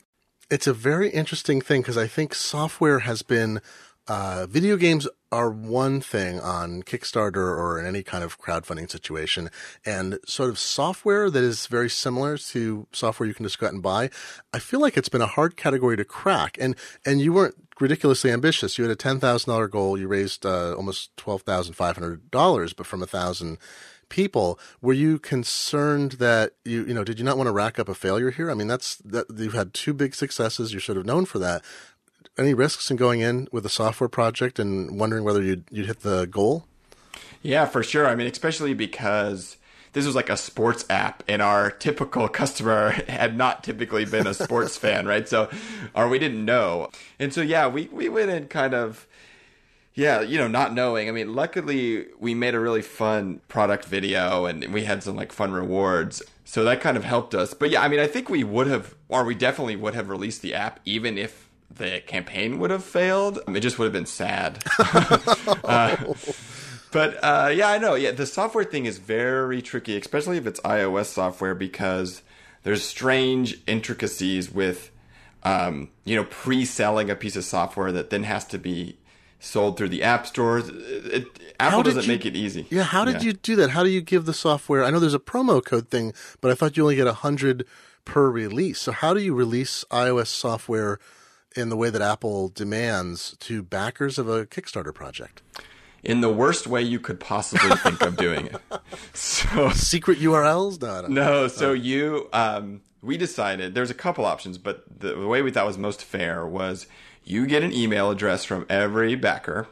It's a very interesting thing because I think software has been uh, video games are one thing on Kickstarter or in any kind of crowdfunding situation, and sort of software that is very similar to software you can just go out and buy. I feel like it's been a hard category to crack, and and you weren't ridiculously ambitious. You had a ten thousand dollar goal. You raised uh, almost twelve thousand five hundred dollars, but from a thousand people were you concerned that you you know did you not want to rack up a failure here i mean that's that you've had two big successes you're sort of known for that any risks in going in with a software project and wondering whether you'd you'd hit the goal? Yeah, for sure. I mean, especially because this was like a sports app, and our typical customer *laughs* had not typically been a sports *laughs* fan, right? So, or we didn't know, and so yeah, we we went in kind of. Yeah, you know, not knowing. I mean, luckily we made a really fun product video and we had some like fun rewards. So that kind of helped us. But yeah, I mean, I think we would have, or we definitely would have released the app even if the campaign would have failed. It just would have been sad. *laughs* *laughs* uh, but uh, yeah, I know. Yeah, the software thing is very tricky, especially if it's iOS software, because there's strange intricacies with, um, you know, pre-selling a piece of software that then has to be sold through the app stores. It, Apple doesn't you- make it easy. Yeah, how did you do that? How do you give the software? I know there's a promo code thing, but I thought you only get a hundred per release. So how do you release iOS software in the way that Apple demands to backers of a Kickstarter project? in the worst way you could possibly *laughs* think of doing it. So Secret URLs? No, don't no, so you um, we decided there's a couple options, but the, the way we thought was most fair was you get an email address from every backer,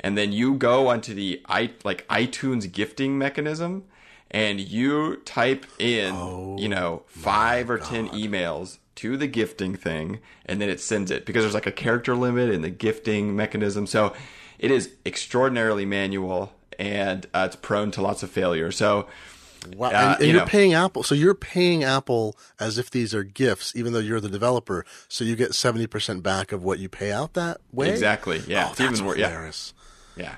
and then you go onto the i like iTunes gifting mechanism, and you type in you know five or ten emails to the gifting thing, and then it sends it because there's like a character limit in the gifting mechanism. So it is extraordinarily manual and uh, it's prone to lots of failure. So Wow. Uh, and, and you you're know. paying Apple. So you're paying Apple as if these are gifts, even though you're the developer. So you get 70% back of what you pay out that way? Exactly. Yeah. Oh, that's even wor- yeah. Yeah.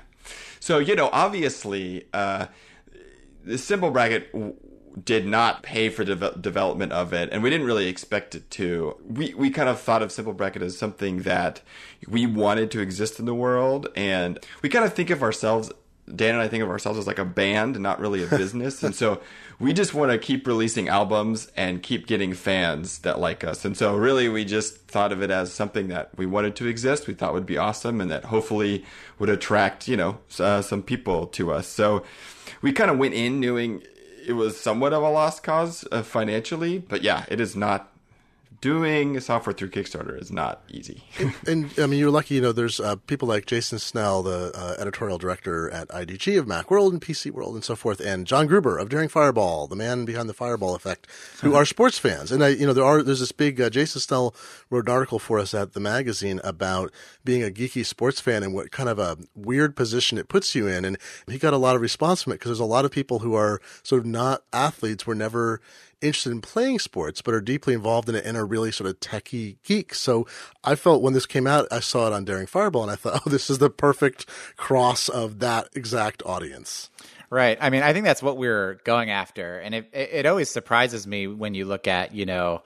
So, you know, obviously, uh, the Simple Bracket did not pay for deve- development of it, and we didn't really expect it to. We, we kind of thought of Simple Bracket as something that we wanted to exist in the world, and we kind of think of ourselves, Dan and I think of ourselves as like a band, not really a business. and so *laughs* we just want to keep releasing albums and keep getting fans that like us. And so, really, we just thought of it as something that we wanted to exist, we thought would be awesome, and that hopefully would attract, you know, uh, some people to us. So we kind of went in knowing it was somewhat of a lost cause uh, financially, but yeah, it is not. Doing software through Kickstarter is not easy. *laughs* And I mean, you're lucky, you know, there's uh, people like Jason Snell, the uh, editorial director at IDG of Macworld and PC World and so forth, and John Gruber of Daring Fireball, the man behind the Fireball effect, who are sports fans. And I, you know, there are, there's this big, uh, Jason Snell wrote an article for us at the magazine about being a geeky sports fan and what kind of a weird position it puts you in. And he got a lot of response from it because there's a lot of people who are sort of not athletes, were never interested in playing sports, but are deeply involved in it and are really sort of techie geeks. So I felt when this came out, I saw it on Daring Fireball and I thought, *laughs* oh, this is the perfect cross of that exact audience. Right. I mean, I think that's what we're going after, and it it, always surprises me when you look at you know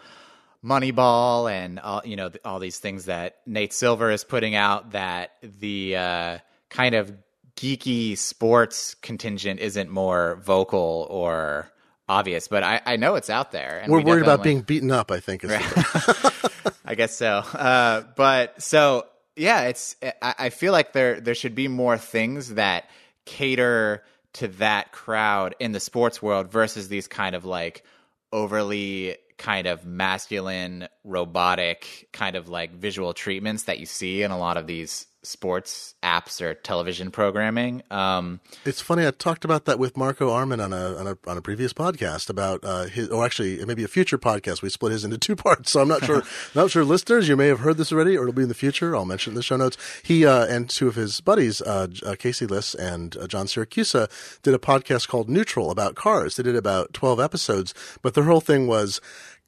Moneyball and all you know all these things that Nate Silver is putting out that the uh, kind of geeky sports contingent isn't more vocal or obvious, but I, I know it's out there. And We're we worried about being beaten up, I think. Is the- *laughs* *laughs* I guess so. Uh, but so yeah, it's. I, I feel like there there should be more things that cater to that crowd in the sports world versus these kind of like overly kind of masculine, robotic kind of like visual treatments that you see in a lot of these sports apps or television programming. Um, It's funny. I talked about that with Marco Arment on a on a, on a previous podcast about uh, his, or actually maybe a future podcast. We split his into two *laughs* parts, so I'm not sure. *laughs* not sure, listeners, you may have heard this already, or it'll be in the future. I'll mention it in the show notes. He uh, and two of his buddies, uh, uh, Casey Liss and uh, John Siracusa, did a podcast called Neutral about cars. They did about 12 episodes, but their whole thing was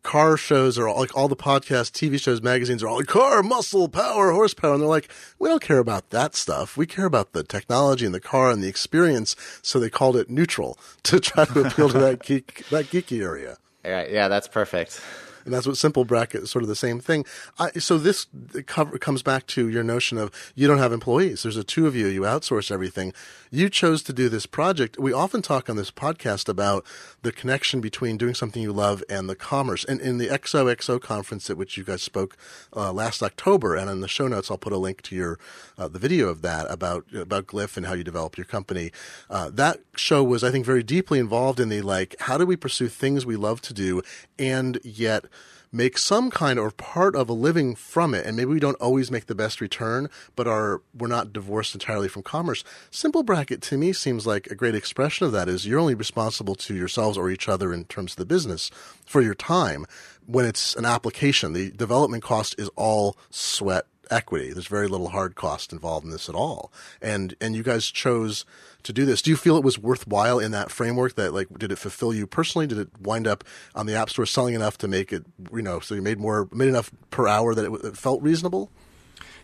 car shows are all, like all the podcasts, TV shows, magazines are all like car, muscle, power, horsepower. And they're like, we don't care about that stuff. We care about the technology and the car and the experience. So they called it neutral *laughs* to try to appeal to that geek, that geeky area. yeah, yeah, that's perfect. And that's what simple bracket is sort of the same thing. I, so this cover, comes back to your notion of you don't have employees. There's a two of you. You outsource everything. You chose to do this project. We often talk on this podcast about the connection between doing something you love and the commerce. And in the XOXO conference at which you guys spoke uh, last October, and in the show notes, I'll put a link to your uh, the video of that about about Glyph and how you developed your company. Uh, that show was, I think, very deeply involved in the like, how do we pursue things we love to do and yet make some kind or part of a living from it. And maybe we don't always make the best return but are we're not divorced entirely from commerce. Simple bracket to me seems like a great expression of that is you're only responsible to yourselves or each other in terms of the business for your time when it's an application. The development cost is all sweat equity there's very little hard cost involved in this at all and and you guys chose to do this do you feel it was worthwhile in that framework that like did it fulfill you personally did it wind up on the app store selling enough to make it you know so you made more made enough per hour that it, it felt reasonable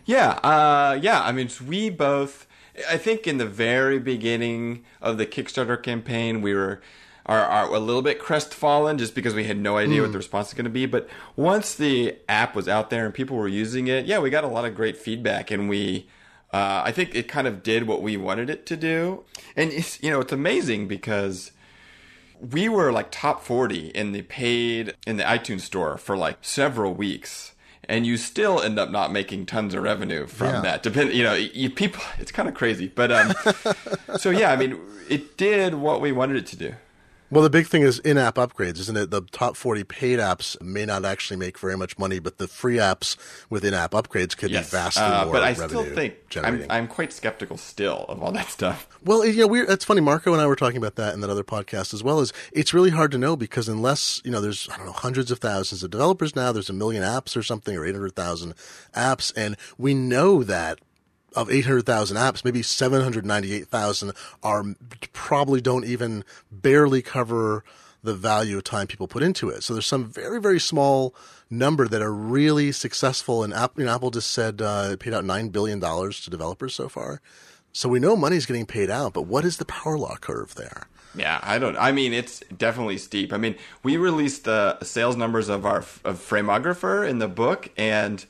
Yeah, uh, yeah. I mean, we both. I think in the very beginning of the Kickstarter campaign, we were are, are a little bit crestfallen just because we had no idea what the response was going to be. But once the app was out there and people were using it, yeah, we got a lot of great feedback, and we. Uh, I think it kind of did what we wanted it to do, and it's you know it's amazing because we were like top 40 in the paid in the iTunes store for like several weeks. and you still end up not making tons of revenue from Yeah. that. Depend, you know, you, people. *laughs* It's kind of crazy, but um, *laughs* so yeah, I mean, it did what we wanted it to do. Well, the big thing is in-app upgrades, isn't it? The top 40 paid apps may not actually make very much money, but the free apps with in-app upgrades could Yes, be vastly uh, more but I still think I'm. I'm quite skeptical still of all that stuff. *laughs* Well, you know, we're, it's funny. Marco and I were talking about that in that other podcast as well. Is it's really hard to know because unless you know, there's I don't know hundreds of thousands of developers now. There's a million apps or something, or eight hundred thousand apps, and we know that of eight hundred thousand apps, maybe seven hundred ninety-eight thousand are probably don't even barely cover the value of time people put into it. So there's some very very small number that are really successful. And Apple, you know, Apple just said uh, it paid out nine billion dollars to developers so far. So we know money's getting paid out, but what is the power law curve there? Yeah, I don't. I mean, it's definitely steep. I mean, we released the sales numbers of our of Frameographer in the book, and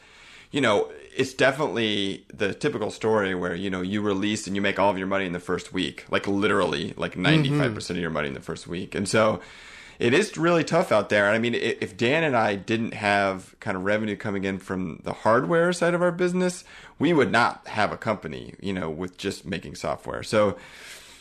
you know, it's definitely the typical story where you know you release and you make all of your money in the first week, like literally, like mm-hmm. ninety five percent of your money in the first week, and so it is really tough out there. I mean, if Dan and I didn't have kind of revenue coming in from the hardware side of our business, we would not have a company, you know, with just making software. So.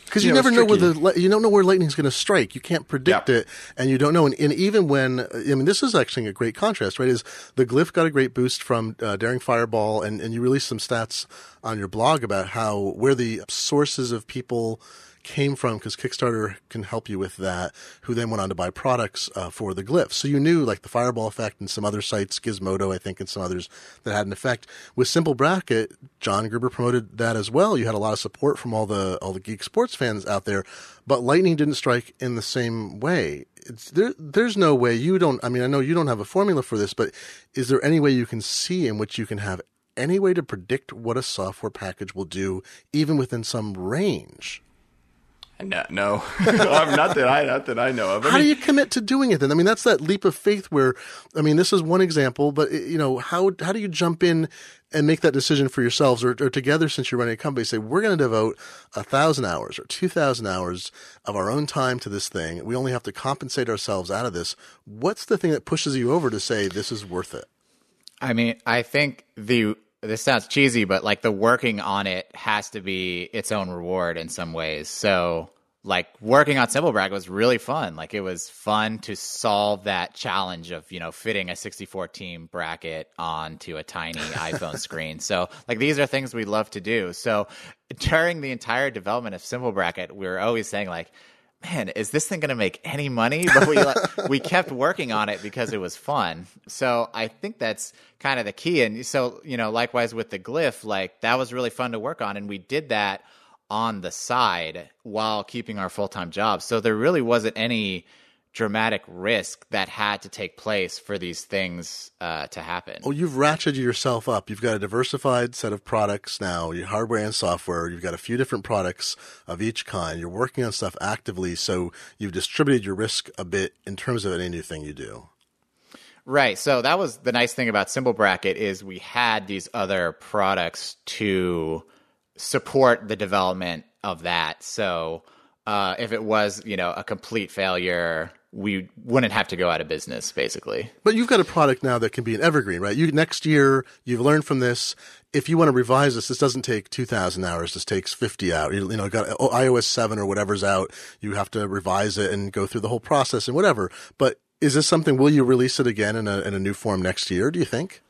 Because you, You know, never know where the you don't know where lightning's going to strike. You can't predict Yeah. it, and you don't know. And, and even when I mean, this is actually a great contrast, right? Is the Glyph got a great boost from uh, Daring Fireball, and and you released some stats on your blog about how where the sources of people came from because Kickstarter can help you with that. Who then went on to buy products uh, for the Glyph. So you knew like the Fireball effect and some other sites, Gizmodo, I think, and some others that had an effect. With Simple Bracket, John Gruber promoted that as well. You had a lot of support from all the all the geek sports fans out there, but Lightning didn't strike in the same way. It's, there, there's no way you don't. I mean, I know you don't have a formula for this, but is there any way you can see in which you can have any way to predict what a software package will do, even within some range? No, no, *laughs* *laughs* not that I, not that I know of. I How do you commit to doing it then? I mean, that's that leap of faith where, I mean, this is one example, but you know, how how do you jump in and make that decision for yourselves or, or together since you're running a company? Say we're going to devote a thousand hours or two thousand hours of our own time to this thing. We only have to compensate ourselves out of this. What's the thing that pushes you over to say this is worth it? I mean, I think the this sounds cheesy, but like the working on it has to be its own reward in some ways. So, like working on Simple Bracket was really fun. Like it was fun to solve that challenge of you know fitting a 64 team bracket onto a tiny *laughs* iPhone screen. So, like these are things we love to do. So, during the entire development of Simple Bracket, we were always saying like man, is this thing going to make any money? But we we kept working on it because it was fun. So I think that's kind of the key. And so you know, likewise with the glyph, like that was really fun to work on, and we did that on the side while keeping our full time jobs. So there really wasn't any dramatic risk that had to take place for these things uh, to happen. Well, you've ratcheted yourself up. You've got a diversified set of products now, your hardware and software. You've got a few different products of each kind. You're working on stuff actively, so you've distributed your risk a bit in terms of any new thing you do. Right. So that was the nice thing about Simple Bracket is we had these other products to support the development of that. So uh, if it was, you know, a complete failure, we wouldn't have to go out of business, basically. But you've got a product now that can be an evergreen, right? You next year you've learned from this. If you want to revise this, this doesn't take two thousand hours. This takes fifty hours. You, you know, got oh, iOS seven or whatever's out. You have to revise it and go through the whole process and whatever. But is this something? Will you release it again in a in a new form next year? Do you think?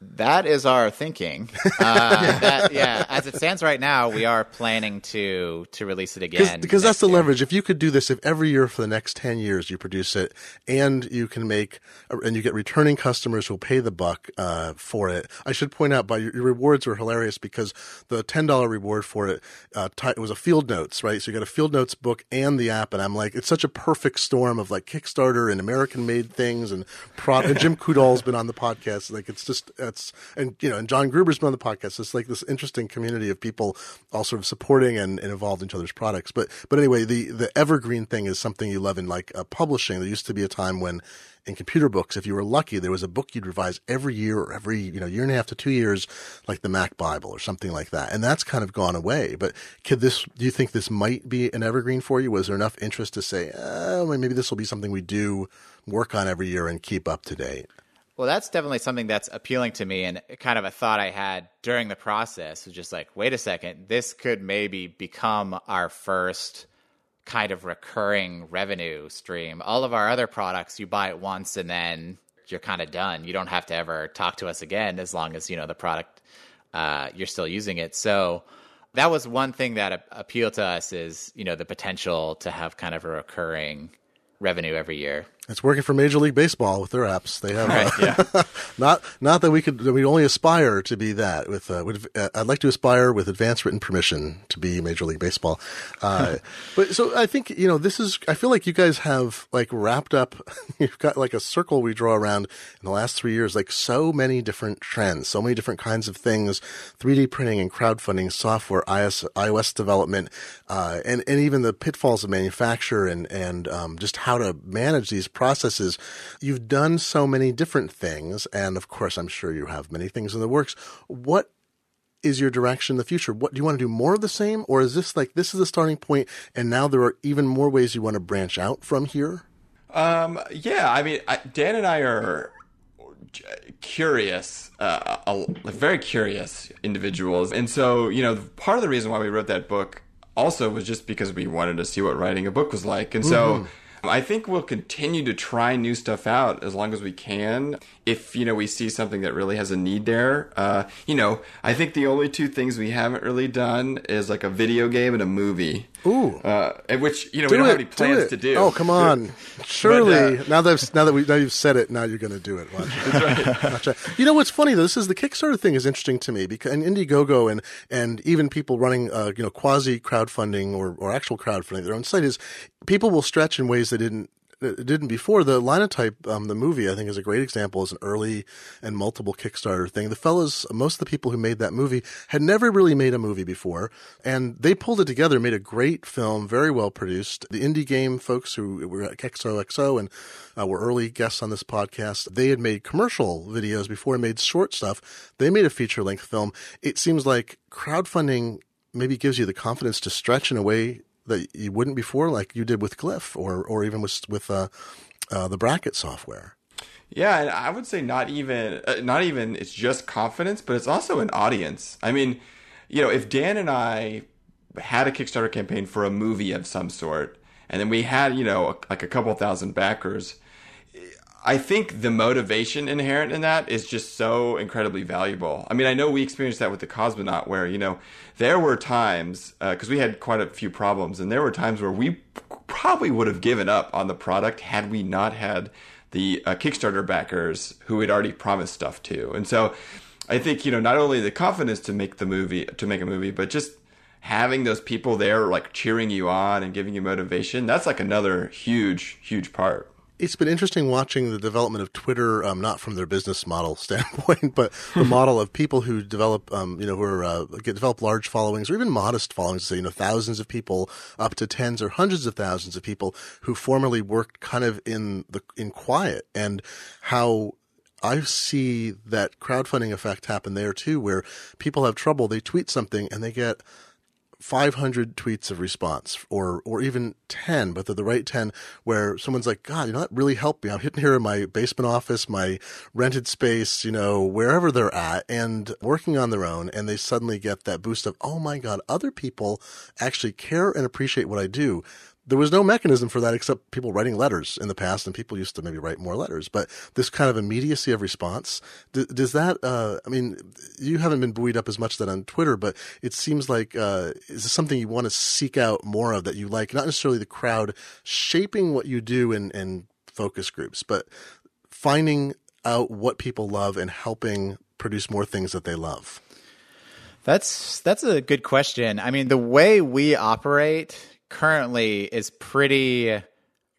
That is our thinking. *laughs* Uh, that, yeah, as it stands right now, we are planning to to release it again because that's the year. leverage. If you could do this, if every year for the next ten years you produce it, and you can make, and you get returning customers who'll pay the buck uh, for it. I should point out, by your, your rewards were hilarious because the ten dollar reward for it, uh, ti it was a field notes, right? So you got a field notes book and the app, and I'm like, it's such a perfect storm of like Kickstarter and American made things, and, pro- and Jim Coudal's been on the podcast. Like it's just it's and you know, and John Gruber's been on the podcast. It's like this interesting community of people all sort of supporting and, and involved in each other's products. But but anyway, the the evergreen thing is something you love in like uh, publishing. There used to be a time when in computer books, if you were lucky, there was a book you'd revise every year or every you know year and a half to two years, like the Mac Bible or something like that. And that's kind of gone away. But could this? Do you think this might be an evergreen for you? Was there enough interest to say, oh, maybe this will be something we do work on every year and keep up to date? Well, that's definitely something that's appealing to me and kind of a thought I had during the process was just like, wait a second, this could maybe become our first kind of recurring revenue stream. All of our other products, you buy it once and then you're kind of done. You don't have to ever talk to us again as long as, you know, the product, uh, you're still using it. So that was one thing that a- appealed to us is, you know, the potential to have kind of a recurring revenue every year. It's working for Major League Baseball with their apps. They have Right, uh, yeah. *laughs* not not that we could that we only aspire to be that. With, uh, with uh, I'd like to aspire with advance written permission to be Major League Baseball. Uh, *laughs* but so I think you know this is. I feel like you guys have like wrapped up. *laughs* You've got like a circle we draw around in the last three years. Like so many different trends, so many different kinds of things: 3D printing and crowdfunding, software, iOS, iOS development, uh, and and even the pitfalls of manufacture and and um, just how to manage these processes. You've done so many different things, and of course, I'm sure you have many things in the works. What is your direction in the future? What do you want to do more of the same, or is this like this is the starting point, and now there are even more ways you want to branch out from here? Um, yeah, I mean, I, Dan and I are curious, uh, a, very curious individuals, and so you know, part of the reason why we wrote that book also was just because we wanted to see what writing a book was like, and so. I think we'll continue to try new stuff out as long as we can. If you know we see something that really has a need there, uh, you know, I think the only two things we haven't really done is like a video game and a movie. Ooh. uh, which you know Do we don't it, have any plans it. to do. Oh, come on! Surely, uh, now that I've, now that we now you've said it, now you're going to do it. Watch it. Watch it. You know what's funny though? This is the Kickstarter thing is interesting to me because and Indiegogo and and even people running uh, you know quasi crowdfunding or or actual crowdfunding their own site is people will stretch in ways they didn't it didn't before. The Linotype, um, the movie, I think is a great example as an early and multiple Kickstarter thing. The fellows, most of the people who made that movie had never really made a movie before and they pulled it together, made a great film, very well produced. The indie game folks who were at XOXO and uh, were early guests on this podcast, they had made commercial videos before made short stuff. They made a feature length film. It seems like crowdfunding maybe gives you the confidence to stretch in a way that you wouldn't before, like you did with Glyph or or even with with uh, uh, the bracket software. Yeah, and I would say not even uh, not even it's just confidence, but it's also an audience. I mean, you know, if Dan and I had a Kickstarter campaign for a movie of some sort, and then we had you know like a couple thousand backers, I think the motivation inherent in that is just so incredibly valuable. I mean, I know we experienced that with the Cosmonaut, where you know there were times because uh, we had quite a few problems, and there were times where we probably would have given up on the product had we not had the uh, Kickstarter backers who had already promised stuff to. And so, I think you know not only the confidence to make the movie to make a movie, but just having those people there like cheering you on and giving you motivation. That's like another huge, huge part it's been interesting watching the development of Twitter, um, not from their business model *laughs* standpoint, but the model of people who develop, um, you know, who are, uh, get develop large followings or even modest followings, so, you know, thousands of people up to tens or hundreds of thousands of people who formerly worked kind of in the, in quiet and how I see that crowdfunding effect happen there too, where people have trouble. They tweet something and they get 500 tweets of response or or even 10 but they're the right 10 where someone's like god you know that really helped me. I'm hitting here in my basement office my rented space you know wherever they're at and working on their own and they suddenly get that boost of oh my god other people actually care and appreciate what i do there was no mechanism for that except people writing letters in the past, and people used to maybe write more letters. But this kind of immediacy of response, does, that? Uh, I mean, you haven't been buoyed up as much that on Twitter, but it seems like uh, is this something you want to seek out more of that you like? Not necessarily the crowd shaping what you do in, in focus groups, but finding out what people love and helping produce more things that they love. That's that's a good question. I mean, the way we operate currently is pretty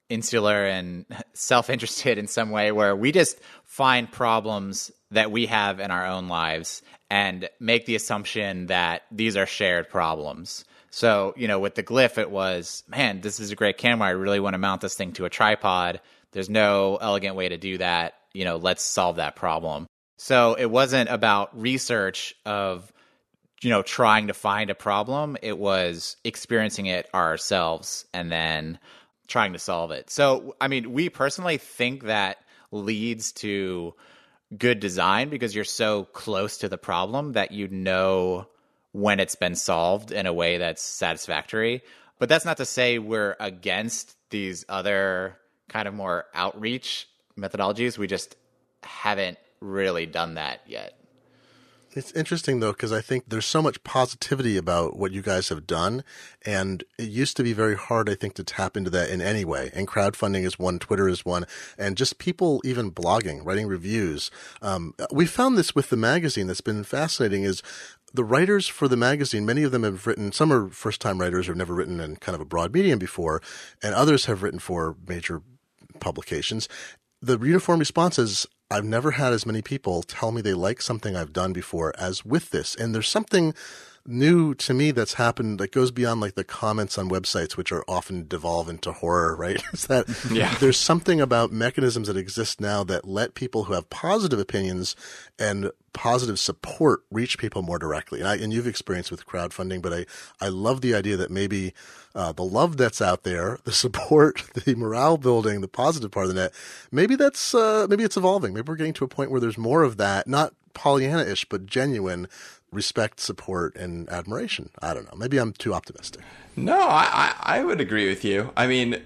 insular and self-interested in some way where we just find problems that we have in our own lives and make the assumption that these are shared problems. So, you know, with the glyph it was, man, this is a great camera. I really want to mount this thing to a tripod. There's no elegant way to do that. You know, let's solve that problem. So, it wasn't about research of you know trying to find a problem it was experiencing it ourselves and then trying to solve it so i mean we personally think that leads to good design because you're so close to the problem that you know when it's been solved in a way that's satisfactory. But that's not to say we're against these other kind of more outreach methodologies. We just haven't really done that yet. It's interesting though because I think there's so much positivity about what you guys have done, and it used to be very hard, I think, to tap into that in any way. And crowdfunding is one, Twitter is one, and just people even blogging, writing reviews. Um, we found this with the magazine that's been fascinating. Is the writers for the magazine, many of them have written, some are first time writers who have never written in kind of a broad medium before, and others have written for major publications. The uniform response is I've never had as many people tell me they like something I've done before as with this. And there's something new to me that's happened that goes beyond like the comments on websites, which are often devolve into horror, right? *laughs* Is that yeah. there's something about mechanisms that exist now that let people who have positive opinions and positive support reach people more directly. And, I, and you've experienced with crowdfunding, but I, I love the idea that maybe uh, the love that's out there, *laughs* the support, the morale building, the positive part of the net, maybe that's uh, maybe it's evolving. Maybe we're getting to a point where there's more of that, not Pollyanna-ish, but genuine respect, support, and admiration. I don't know. Maybe I'm too optimistic. No, I, I, I would agree with you. I mean,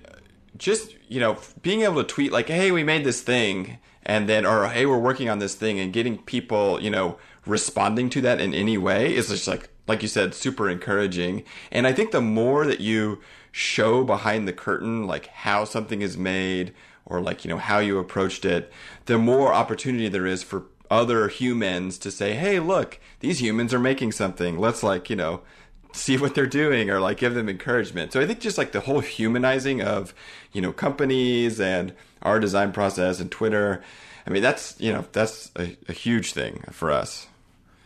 just you know, being able to tweet like, "Hey, we made this thing," and then, or "Hey, we're working on this thing," and getting people, you know, responding to that in any way is just like, like you said, super encouraging. And I think the more that you show behind the curtain, like how something is made, or like you know how you approached it, the more opportunity there is for other humans to say, hey, look, these humans are making something. Let's like, you know, see what they're doing or like give them encouragement. So I think just like the whole humanizing of, you know, companies and our design process and Twitter. I mean, that's, you know, that's a, a huge thing for us.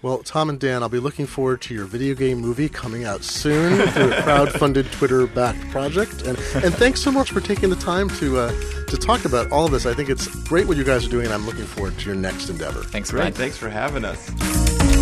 Well, Tom and Dan, I'll be looking forward to your video game movie coming out soon through a crowd-funded, Twitter-backed project. And and thanks so much for taking the time to uh, to talk about all of this. I think it's great what you guys are doing, and I'm looking forward to your next endeavor. Thanks, great. Thanks for having us.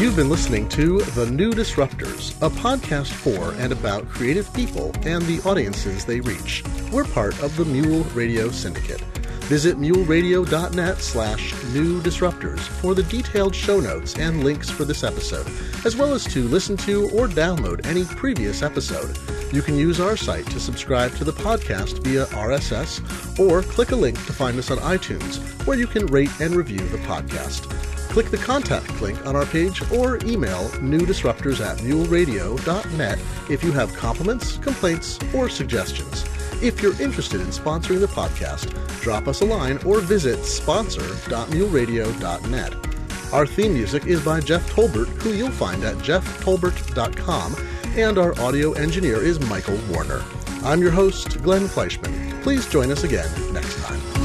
You've been listening to The New Disruptors, a podcast for and about creative people and the audiences they reach. We're part of the Mule Radio Syndicate. Visit muleradio.net slash new disruptors for the detailed show notes and links for this episode, as well as to listen to or download any previous episode. You can use our site to subscribe to the podcast via RSS or click a link to find us on iTunes, where you can rate and review the podcast. Click the contact link on our page or email newdisruptors at muleradio.net if you have compliments, complaints, or suggestions. If you're interested in sponsoring the podcast, drop us a line or visit sponsor.muleradio.net. Our theme music is by Jeff Tolbert, who you'll find at jefftolbert.com, and our audio engineer is Michael Warner. I'm your host, Glenn Fleishman. Please join us again next time.